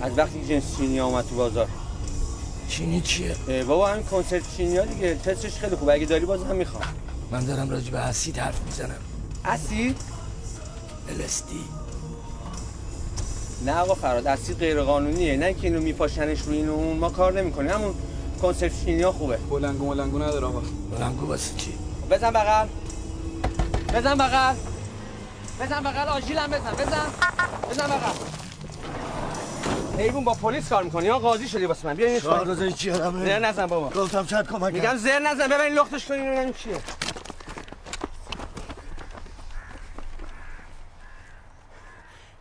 [SPEAKER 16] از وقتی جنس چینی آمد تو بازار.
[SPEAKER 1] چینی چیه؟
[SPEAKER 16] بابا همین کنسرت چینی ها دیگه. تستش خیلی خوبه. اگه داری باز هم می‌خوام.
[SPEAKER 1] من دارم راجع به اسید حرف می‌زنم.
[SPEAKER 16] اسید؟
[SPEAKER 1] الستی
[SPEAKER 16] نه آقا فراد اسید غیر قانونیه نه که اینو میپاشنش روی این و اون ما کار نمی‌کنیم. همون کنسرت چینی ها خوبه.
[SPEAKER 3] بلنگو ملنگو نداره آقا.
[SPEAKER 1] بلنگو واسه چی؟
[SPEAKER 16] بزن بغل. بزن بغل. بزن بغل. آژیلم بزن. بزن. بزن بغل. حیوان با پلیس کار می‌کنی؟ یا قاضی شدی واسه من؟ بیا این
[SPEAKER 1] چهار روزه چی آدم
[SPEAKER 16] زر نزن بابا.
[SPEAKER 1] گفتم شاید کمک
[SPEAKER 16] میگم زر نزن ببین لختش کنی ببینم چیه.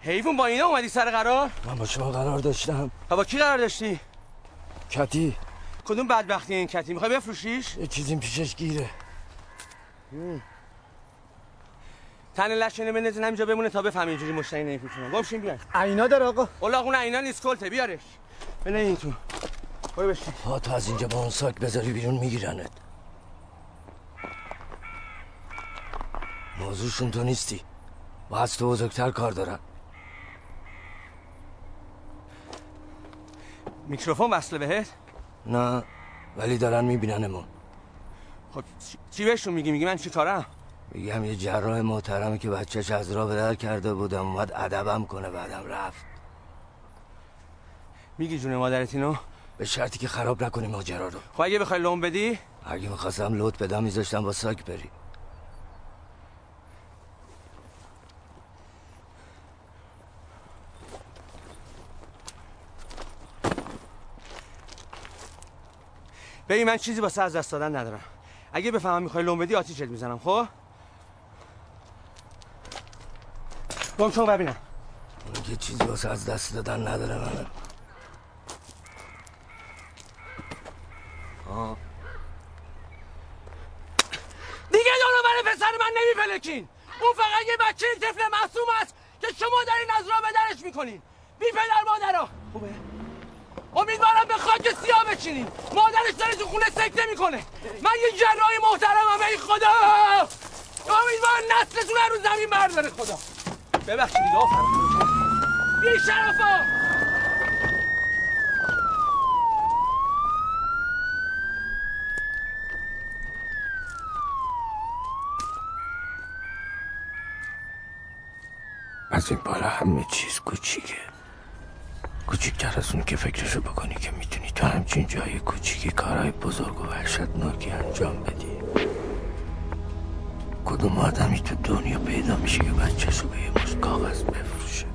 [SPEAKER 16] حیوان با اینا اومدی سر قرار؟
[SPEAKER 1] من با شما قرار داشتم.
[SPEAKER 16] با کی قرار داشتی؟
[SPEAKER 1] کتی.
[SPEAKER 16] کدوم بدبختی این کتی؟ می‌خوای بفروشیش؟
[SPEAKER 1] یه چیزیم پیشش گیره.
[SPEAKER 16] تن لشنه بندازین همینجا بمونه تا بفهمی اینجوری مشتری نمیفروشن گمشین بیاین
[SPEAKER 3] عینا داره آقا.
[SPEAKER 16] اون عینا نیست کلته بیارش. بنه این تو. برو بشین.
[SPEAKER 1] پا تو از اینجا با اون ساک بذاری بیرون میگیرنت. موضوعشون تو نیستی. با از تو بزرگتر کار دارن.
[SPEAKER 16] میکروفون وصله بهت؟
[SPEAKER 1] نه ولی دارن میبیننمون.
[SPEAKER 16] خب چی بهشون میگی؟ میگی من چی کارم؟
[SPEAKER 1] میگم یه جراح محترمی که بچهش از راه به در کرده بودم اومد ادبم کنه بعدم رفت.
[SPEAKER 16] میگی جون مادرت اینو؟
[SPEAKER 1] به شرطی که خراب نکنی ماجرا رو.
[SPEAKER 16] خب اگه بخوای لون بدی؟
[SPEAKER 1] اگه می‌خواستم لوت بدم میذاشتم با ساک بری.
[SPEAKER 16] ببین من چیزی واسه از دست دادن ندارم. اگه بفهمم می‌خوای لون بدی آتیشت می‌زنم خب؟ گم شو ببینم
[SPEAKER 1] اون که چیزی واسه از دست دادن نداره من آه.
[SPEAKER 16] دیگه دورو برای پسر من نمیپلکین اون فقط یه بچه طفل معصوم است که شما دارین از راه به درش می‌کنین بی پدر مادرها خوبه امیدوارم به خاک سیاه بچینین مادرش داره تو خونه سکته می‌کنه من یه جراح محترمم ای خدا امیدوارم نسلتون رو زمین برداره خدا ببخشید دیگه آفرین. بی شرفا!
[SPEAKER 1] از این بالا همه چیز کوچیکه. کوچیکتر از اون که فکرشو بکنی که می‌تونی تو همچین جای کوچیکی کارهای بزرگ و وحشتناکی انجام بدی. کدوم آدمی تو دنیا پیدا میشه که بچهشو به یه کاغذ بفروشه؟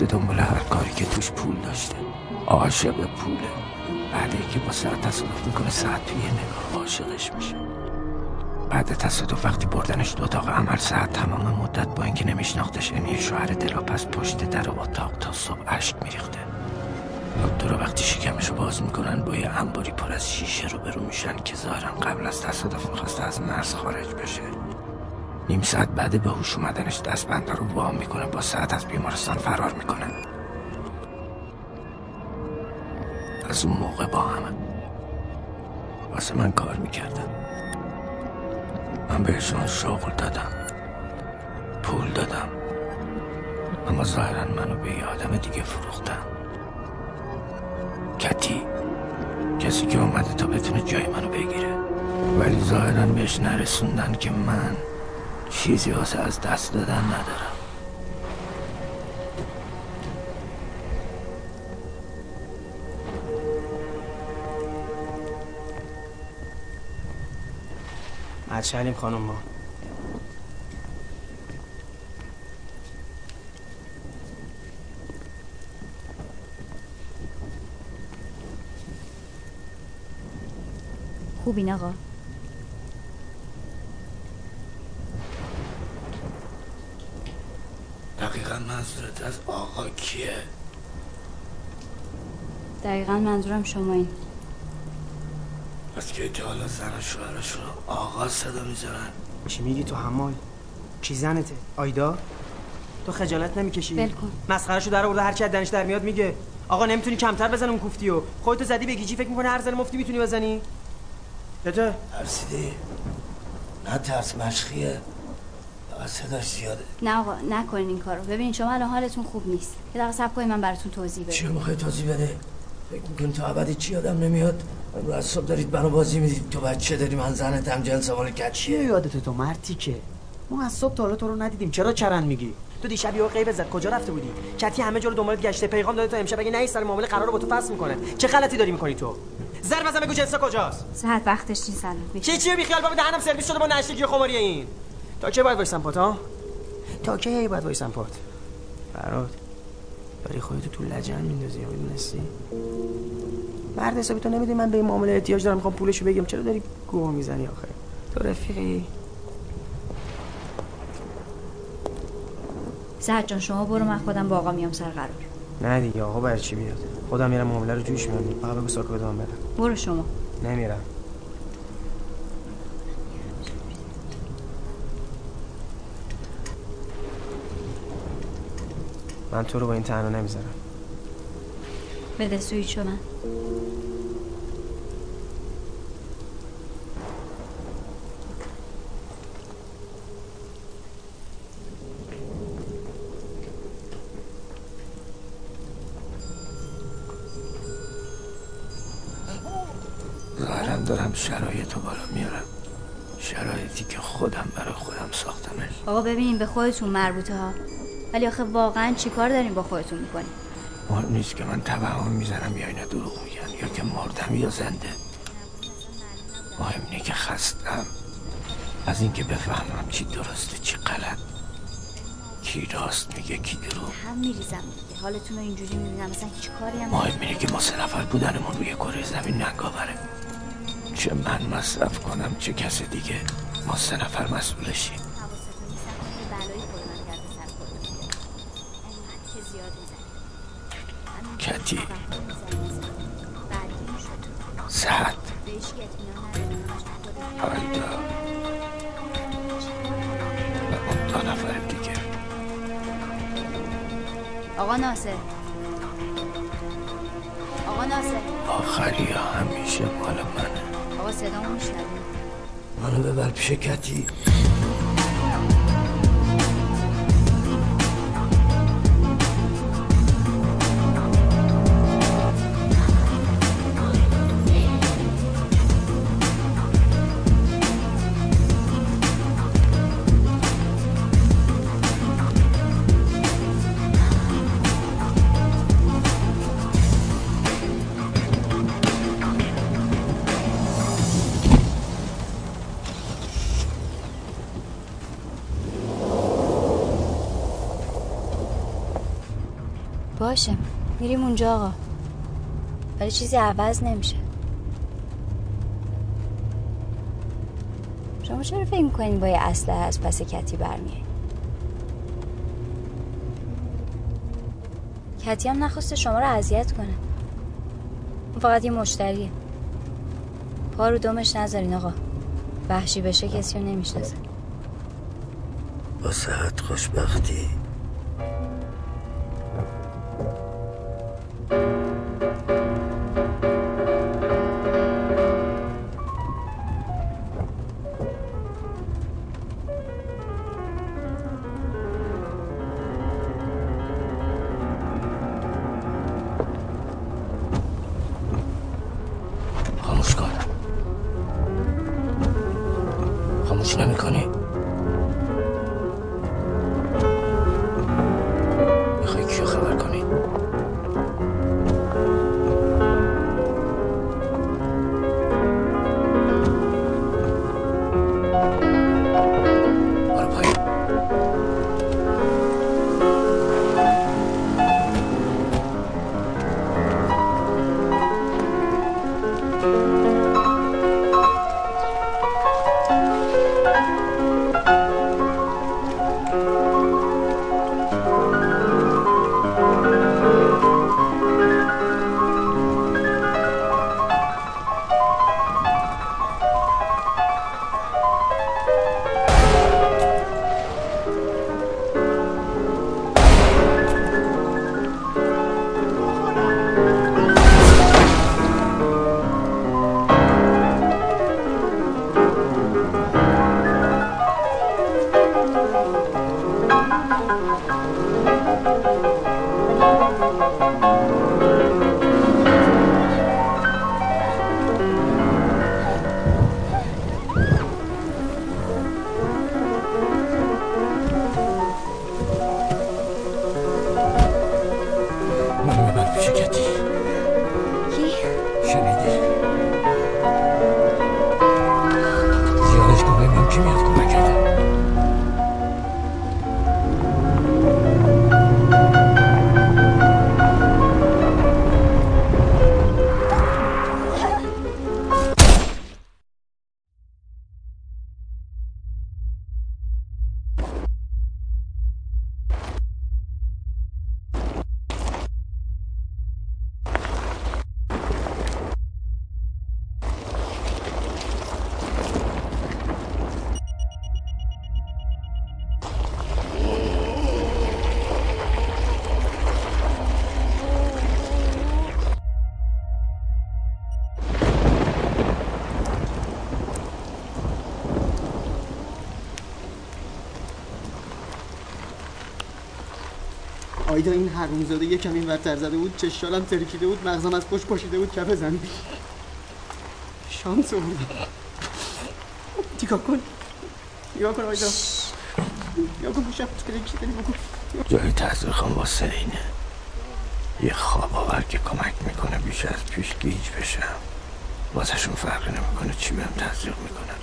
[SPEAKER 1] میافته دنبال هر کاری که توش پول داشته. عاشق پوله. بعد که با ساعت تصادف می‌کنه ساعت توی نگاه عاشقش میشه. بعد تصادف وقتی بردنش تو اتاق عمل ساعت تمام مدت با اینکه نمیشناختش یعنی شوهر دلاپس پشت در اتاق تا صبح اشک میریخته. دکتر وقتی شکمشو باز می‌کنن با یه انباری پر از شیشه رو برو میشن که ظاهرا قبل از تصادف می‌خواسته از مرز خارج بشه. نیم ساعت بعد به هوش اومدنش دستبند رو وام می‌کنه. با ساعت از بیمارستان فرار می‌کنن از اون موقع با همه. واسه من کار می‌کردن من بهشون شغل دادم. پول دادم. اما ظاهرا منو به یه آدم دیگه فروختن. کتی. کسی که اومده تا بتونه جای منو بگیره. ولی ظاهرا بهش نرسوندن که من چیزی واسه از دست دادن ندارم.
[SPEAKER 9] مدشلیم خانم ما.
[SPEAKER 8] خوبین آقا
[SPEAKER 1] دقیقا منظورت از آقا کیه؟
[SPEAKER 8] دقیقا منظورم شما این.
[SPEAKER 1] از که تا حالا زن و شوهرشون رو آقا صدا می‌زنن؟
[SPEAKER 9] چی میگی تو حمال کی زنته؟ آیدا؟ تو خجالت نمی‌کشی؟
[SPEAKER 8] ول کن.
[SPEAKER 9] مسخرهشو در آورده هر چی از دانش در میاد میگه. آقا نمی‌تونی کمتر بزن اون کوفتی و خودتو زدی به گیجی فکر می‌کنه هر زن مفتی می‌تونی بزنی؟ چته
[SPEAKER 1] ترسیدی؟ نه ترس مشخیه صداش زیاده.
[SPEAKER 8] نه آقا نکنین این کارو. ببین شما الان حالتون خوب نیست. یه دقیقه صبر کنین من براتون توضیح
[SPEAKER 1] چی
[SPEAKER 8] بدم
[SPEAKER 1] می‌خوای توضیح بده؟ فکر می‌کنی تا ابدی چی یادم نمیاد؟ امروز از صبح دارید منو بازی می‌دید. تو بچه داری من زنتم جنس مال
[SPEAKER 9] چیه؟
[SPEAKER 1] کچیه
[SPEAKER 9] یادت تو مرتی که؟ ما از صبح تا حالا تو رو ندیدیم. چرا چرند میگی؟ تو دیشب یهو غیب زد. کجا رفته بودی؟ کتی همه جا رو دنبالت گشته. پیغام داده تا امشب اگه نهی سر معامله قرار با تو فصل می‌کنه. چه غلطی داری می‌کنی تو؟ زر بزن بگو جنسا کجاست.
[SPEAKER 8] ساعت وقتش نیست الان.
[SPEAKER 9] چی چیه بیخیال بابا؟ دهنم سرویس شده با نشتگی و خماری این. تا کی باید وایسم پات ها تا کی باید وایسم پات؟ فراد داری خودتو تو لجن میندازی یا می‌دونستی؟ مرد حسابی تو نمی‌دونی من به این معامله احتیاج دارم می‌خوام پولشو بگم. چرا داری گوه می‌زنی آخه؟
[SPEAKER 8] تو رفیقی. سعد جان شما برو من خودم با آقا میام سر قرار.
[SPEAKER 5] نه دیگه آقا برای چی بیاد؟ خودم میرم معامله رو جوش میدم فقط بگو ساکو بدم برم.
[SPEAKER 8] برو شما.
[SPEAKER 5] نمیرم. من تو رو با این تنها نمی‌ذارم.
[SPEAKER 8] بده سویچو من.
[SPEAKER 1] ظاهرا دارم شرایط رو بالا میارم. شرایطی که خودم برای خودم ساختمش.
[SPEAKER 8] آقا ببینیم به خودتون مربوطه ها. ولی آخه واقعا چیکار داریم با خودتون می‌کنیم
[SPEAKER 1] مهم نیست که من توهم می‌زنم یا اینا دروغ میگن یا که مردم یا زنده. مهم اینه که خستم. از اینکه بفهمم چی درسته چی غلط. کی راست میگه کی دروغ.
[SPEAKER 8] هم میریزم دیگه. حالتون رو اینجوری می‌بینم. مثلا هیچ کاری هم
[SPEAKER 1] مهم اینه که ما سه نفر بودنمون روی کره زمین ننگاوره. چه من مصرف کنم چه کس دیگه. ما سه نفر مسئولشیم.
[SPEAKER 8] اونجا آقا. ولی چیزی عوض نمیشه. شما چرا فکر می‌کنین با یه اسلحه از پس کتی برمیای کتی هم نخواسته شما رو اذیت کنه. اون فقط یه مشتریه. پا رو دمش نذارین آقا. وحشی بشه کسی رو نمی‌شناسه.
[SPEAKER 1] با ساعت خوشبختی.
[SPEAKER 5] آیدا این حرومزاده یه کمی ورتر زده بود چشالم ترکیده بود مغزم از پشت پاشیده بود کف زمین. شانس آوردم نگاه کن؟ نگاه کن آیدا؟ نگاه کن بکن؟
[SPEAKER 1] جای تحصیل خان واسه اینه یه خواب آور که کمک می‌کنه بیش از پیش گیج بشم. واسهشون فرقی نمی‌کنه چی بهم تزریق می‌کنن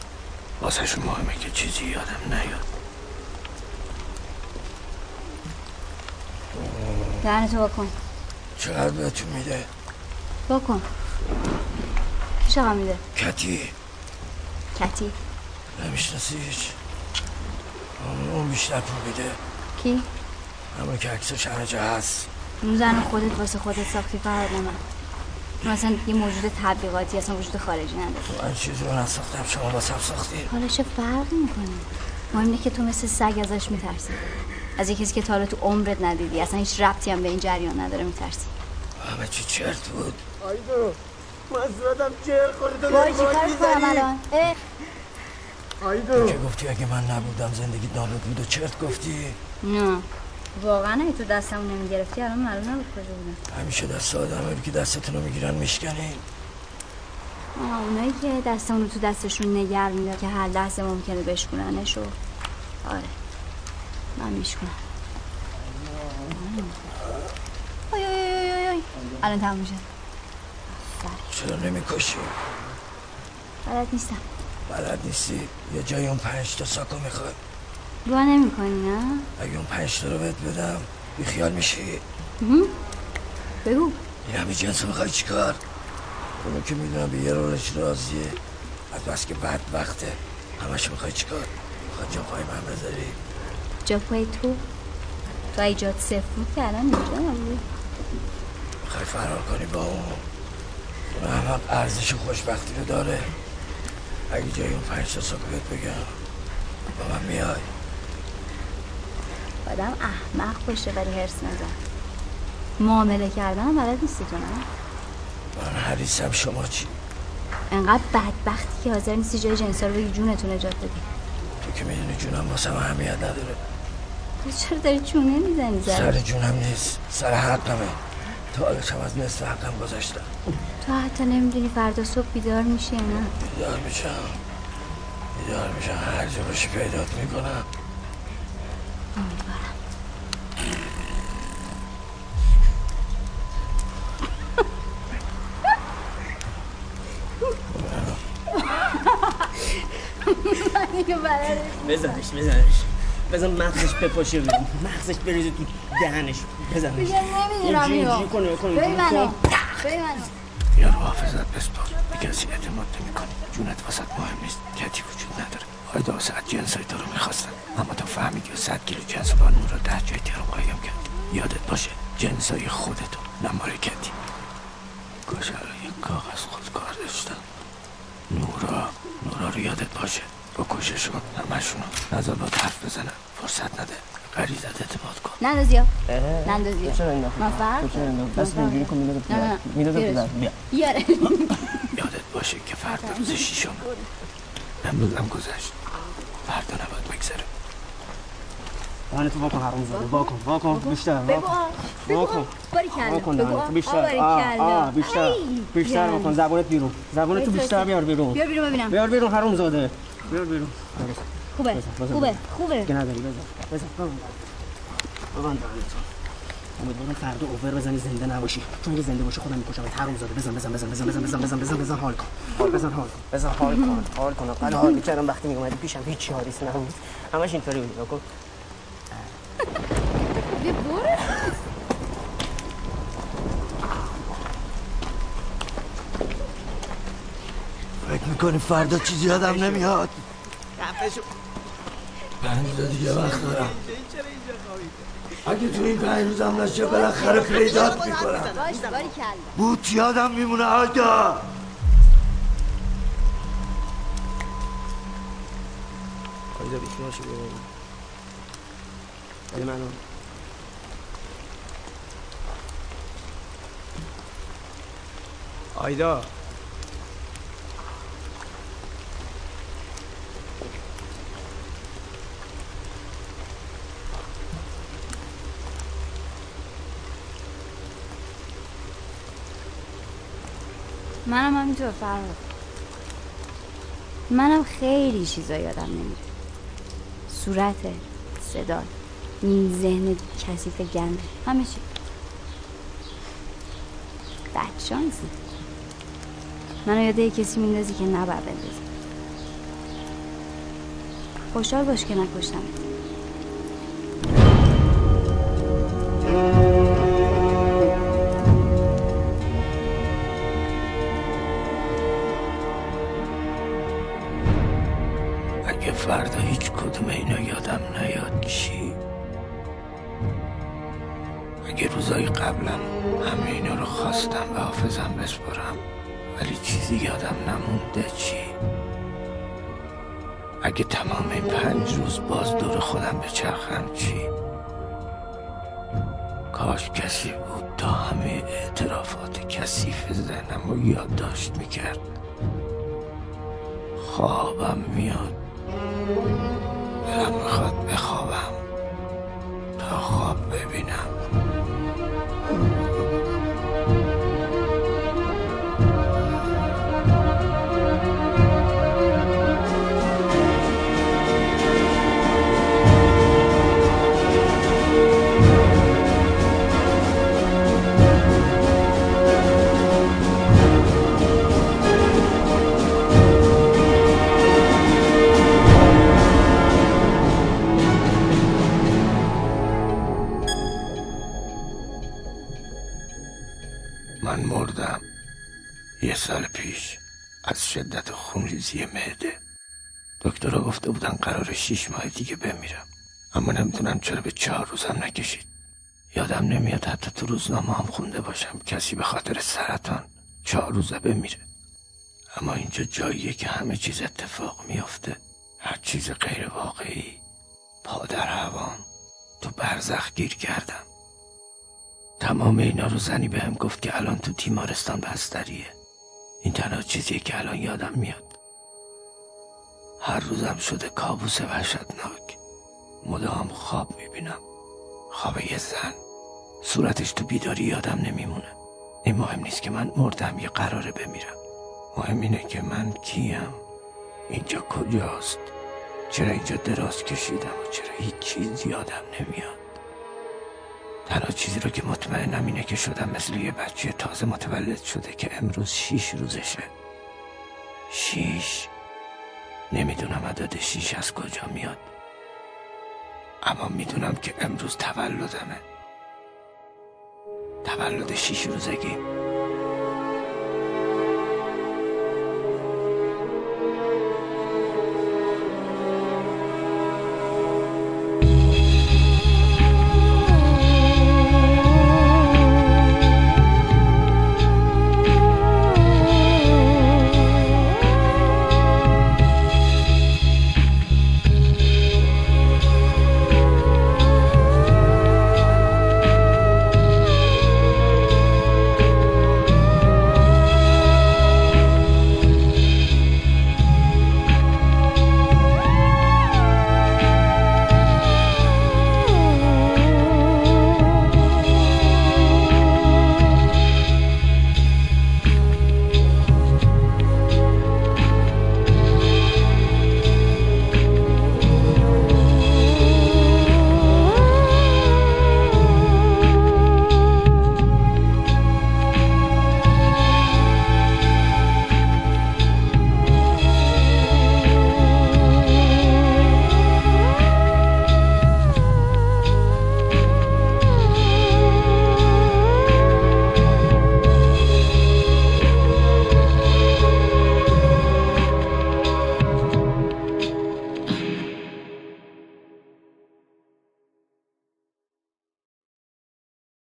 [SPEAKER 1] واسهشون مهمه که چیزی یادم نیاد.
[SPEAKER 8] دهنتو بکن.
[SPEAKER 1] چقدر بهتون میده؟
[SPEAKER 8] بکن. کی چقدر میده؟
[SPEAKER 1] کتی.
[SPEAKER 8] کتی.
[SPEAKER 1] نمیشناسیش اون بیشتر پول میده.
[SPEAKER 8] کی؟
[SPEAKER 1] همون که عکسش همه جا هست.
[SPEAKER 8] اون زن خودت واسه خودت ساختی فراد نه من. مثلا یه موجود تبلیغاتی اصلا وجود خارجی نداره.
[SPEAKER 1] من چیزی رو نساختم شما واسم ساختی؟
[SPEAKER 8] حالا چه فرقی می‌کنه؟ مهم اینه که تو مثل سگ ازش میترسی. از یه کسی که تا حالا تو عمرت ندیدی. اصلا هیچ ربطی هم به این جریان نداره میترسی.
[SPEAKER 1] همه چی چرت بود؟
[SPEAKER 5] آیدا من صورتم چهر خورده
[SPEAKER 8] وای چیکار
[SPEAKER 5] باد
[SPEAKER 8] کنم
[SPEAKER 5] می‌زنی.
[SPEAKER 8] الان؟ اه،
[SPEAKER 5] آیدا.
[SPEAKER 1] که گفتی؟ اگه من نبودم زندگی نابود بود و چرت گفتی؟
[SPEAKER 8] نه. واقعا اگه تو دستمون نمی‌گرفتی الان معلوم نبود کجا بودم.
[SPEAKER 1] همیشه دست آدم که دستتون رو می‌گیرن میشکنین
[SPEAKER 8] آه اونایی که دستمون رو تو دستشون نگر میدن که هر لحظه ممکنه بشکننش و آره. من میشکنم آی آی آی آی آی الان تموم شد
[SPEAKER 1] چرا نمی‌کشی؟
[SPEAKER 8] بلد نیستم.
[SPEAKER 1] بلد نیستی؟ یه جای اون پنج تا ساکو می‌خوای.
[SPEAKER 8] دعا نمی کنی نه؟
[SPEAKER 1] اگه اون پنج تا رو بهت بدم بیخیال میشی.
[SPEAKER 8] مهم. بگو.
[SPEAKER 1] این همه جنس می‌خوای چیکار؟ اونو که می‌دونم به یه رولش راضیه. از بس که بد وقته. همش می‌خوای چیکار؟ می‌خوای جا پای من بذاری؟
[SPEAKER 8] جا پای تو. تو ایجاد صفر بود که الان اینجا نبود.
[SPEAKER 1] می‌خوای فرار کنی با اون. اون احمق ارزش خوشبختی رو داره. اگه جای اون پنج تا بهت بگم با من میای.
[SPEAKER 8] آدم احمق باشه ولی هرس نزن. معامله کردن هم بلد نیستی تو نه؟
[SPEAKER 1] من حریصم شما چی؟
[SPEAKER 8] انقدر بدبختی که حاضر نیستی جای جنسا رو بگی جونتون نجات بدی.
[SPEAKER 1] تو که می‌دونی جونم واسه من اهمیت نداره.
[SPEAKER 8] تو چرا داری چونه می‌زنی
[SPEAKER 1] سر جونم نیست. سر حقمه. تا حالشم از نصف حقم گذاشتم.
[SPEAKER 8] تو حتی نمی‌دونی فردا صبح بیدار میشی یا نه؟
[SPEAKER 1] بیدار میشم. بیدار میشم. هر جا باشی پیدات می‌کنم.
[SPEAKER 8] بلد
[SPEAKER 9] بزنش بزنش بزن مغزش بپاشه مغزش بریزه تو دهنش. بزنش.
[SPEAKER 8] دیگه نمی‌دونم اینو.
[SPEAKER 9] کنه کنه
[SPEAKER 8] ببین
[SPEAKER 9] اینجوری
[SPEAKER 8] منو. ببین منو.
[SPEAKER 1] یا رو حافظت بسپار به کسی اعتماد نمی‌کنی. جونت واسط مهم نیست. کتی وجود نداره. آیدا ساعت جنسای تو رو می‌خواستن. اما تو فهمیدی و صد کیلو جنس با نور رو ده جای تهران قایم کرد یادت باشه جنسای خودتو. نماره کتی کاش الان یک کاغذ خودکار داشتم. نورا. نورا رو یادت باشه. بکششون همشون نظر با حرف بزنم فرصت نده. غریزت اعتماد کن.
[SPEAKER 8] نندازی ها. نندازی
[SPEAKER 9] ها.
[SPEAKER 8] من فرق
[SPEAKER 9] دست اینجوری کن
[SPEAKER 8] میدازه
[SPEAKER 9] پدر بیا.
[SPEAKER 1] یادت باشه که فردا روز شیشم هم گذشت. فردا نباید بگذره.
[SPEAKER 9] دهن تو واکن هرون زده. واکن واکن. بیشتر واکن. واکن. واکن بیشتر.
[SPEAKER 8] آه
[SPEAKER 9] بیشتر. بیشتر واکن. زبونت بیرون. زبونت
[SPEAKER 8] تو
[SPEAKER 9] بیشتر بیار بیرون.
[SPEAKER 8] بیار بیرون ببینم.
[SPEAKER 9] بیار بیرون حرام زاده بیار بیرون.
[SPEAKER 8] خوبه. خوبه. خوبه.
[SPEAKER 9] دیگه نداری بزن. بزن. ببند ببند امیدوارم فردا اوور بزنی زنده نباشی. چون اگه زنده باشی خودم می‌کشم حروم زاده بزن بزن بزن بزن بزن بزن بزن بزن بزن. حال کن. حال بزن حال کن. بزن حال کن. حال کن. آقا حال می‌کردم وقتی میومدی پیشم هیچ حالیس نبود. همش اینطوری بود. نکن
[SPEAKER 8] بیا برو.
[SPEAKER 1] فکر می‌کنی فردا چیزی یادم نمیاد؟ پنج روز دیگه وقت دارم.
[SPEAKER 5] چرا اینجا خوابیده
[SPEAKER 1] اگه تو این پنج روزم نشه بالاخره پیدات می‌کنم. بود یادم میمونه آیدا
[SPEAKER 9] آیدا بیخیال شو ببین بده منو. آیدا.
[SPEAKER 8] منم همینطور فرهاد. منم خیلی چیزا یادم نمیره. صورت صدا این ذهن کثیف گنده. همه چی. بدشانسی منو یاد یه کسی میندازی که نباید بندازی خوشحال باش که نکشتمت
[SPEAKER 1] اگه تمام پنج روز باز دور خودم بچرخم چی؟ کاش کسی بود تا همه اعترافات کثیف ذهنم رو یادداشت می‌کرد. خوابم میاد. شیش ماه دیگه بمیرم اما نمی‌دونم چرا به چهار روزم نکشید. یادم نمیاد حتی تو روزنامه هم خونده باشم. کسی به خاطر سرطان چهار روزه بمیره. اما اینجا جاییه که همه چیز اتفاق میافته. هر چیز غیر واقعی. پا در هوام تو برزخ گیر کردم. تمام اینا رو زنی بهم گفت که الان تو تیمارستان بستریه. این تنها چیزیه که الان یادم میاد. هر روزم شده کابوس وحشتناک. مدام خواب می‌بینم. خواب یه زن. صورتش تو بیداری یادم نمیمونه. این مهم نیست که من مردم یه قراره بمیرم. مهم اینه که من کیم. اینجا کجاست؟ چرا اینجا دراز کشیدم و چرا هیچ چیز یادم نمیاد؟ تنها چیزی رو که مطمئنم اینه که شدم مثل یه بچه تازه متولد شده که امروز شیش روزشه. شیش نمی‌دونم عدد شیش از کجا میاد. اما می‌دونم که امروز تولدمه. تولد شیش روزگی.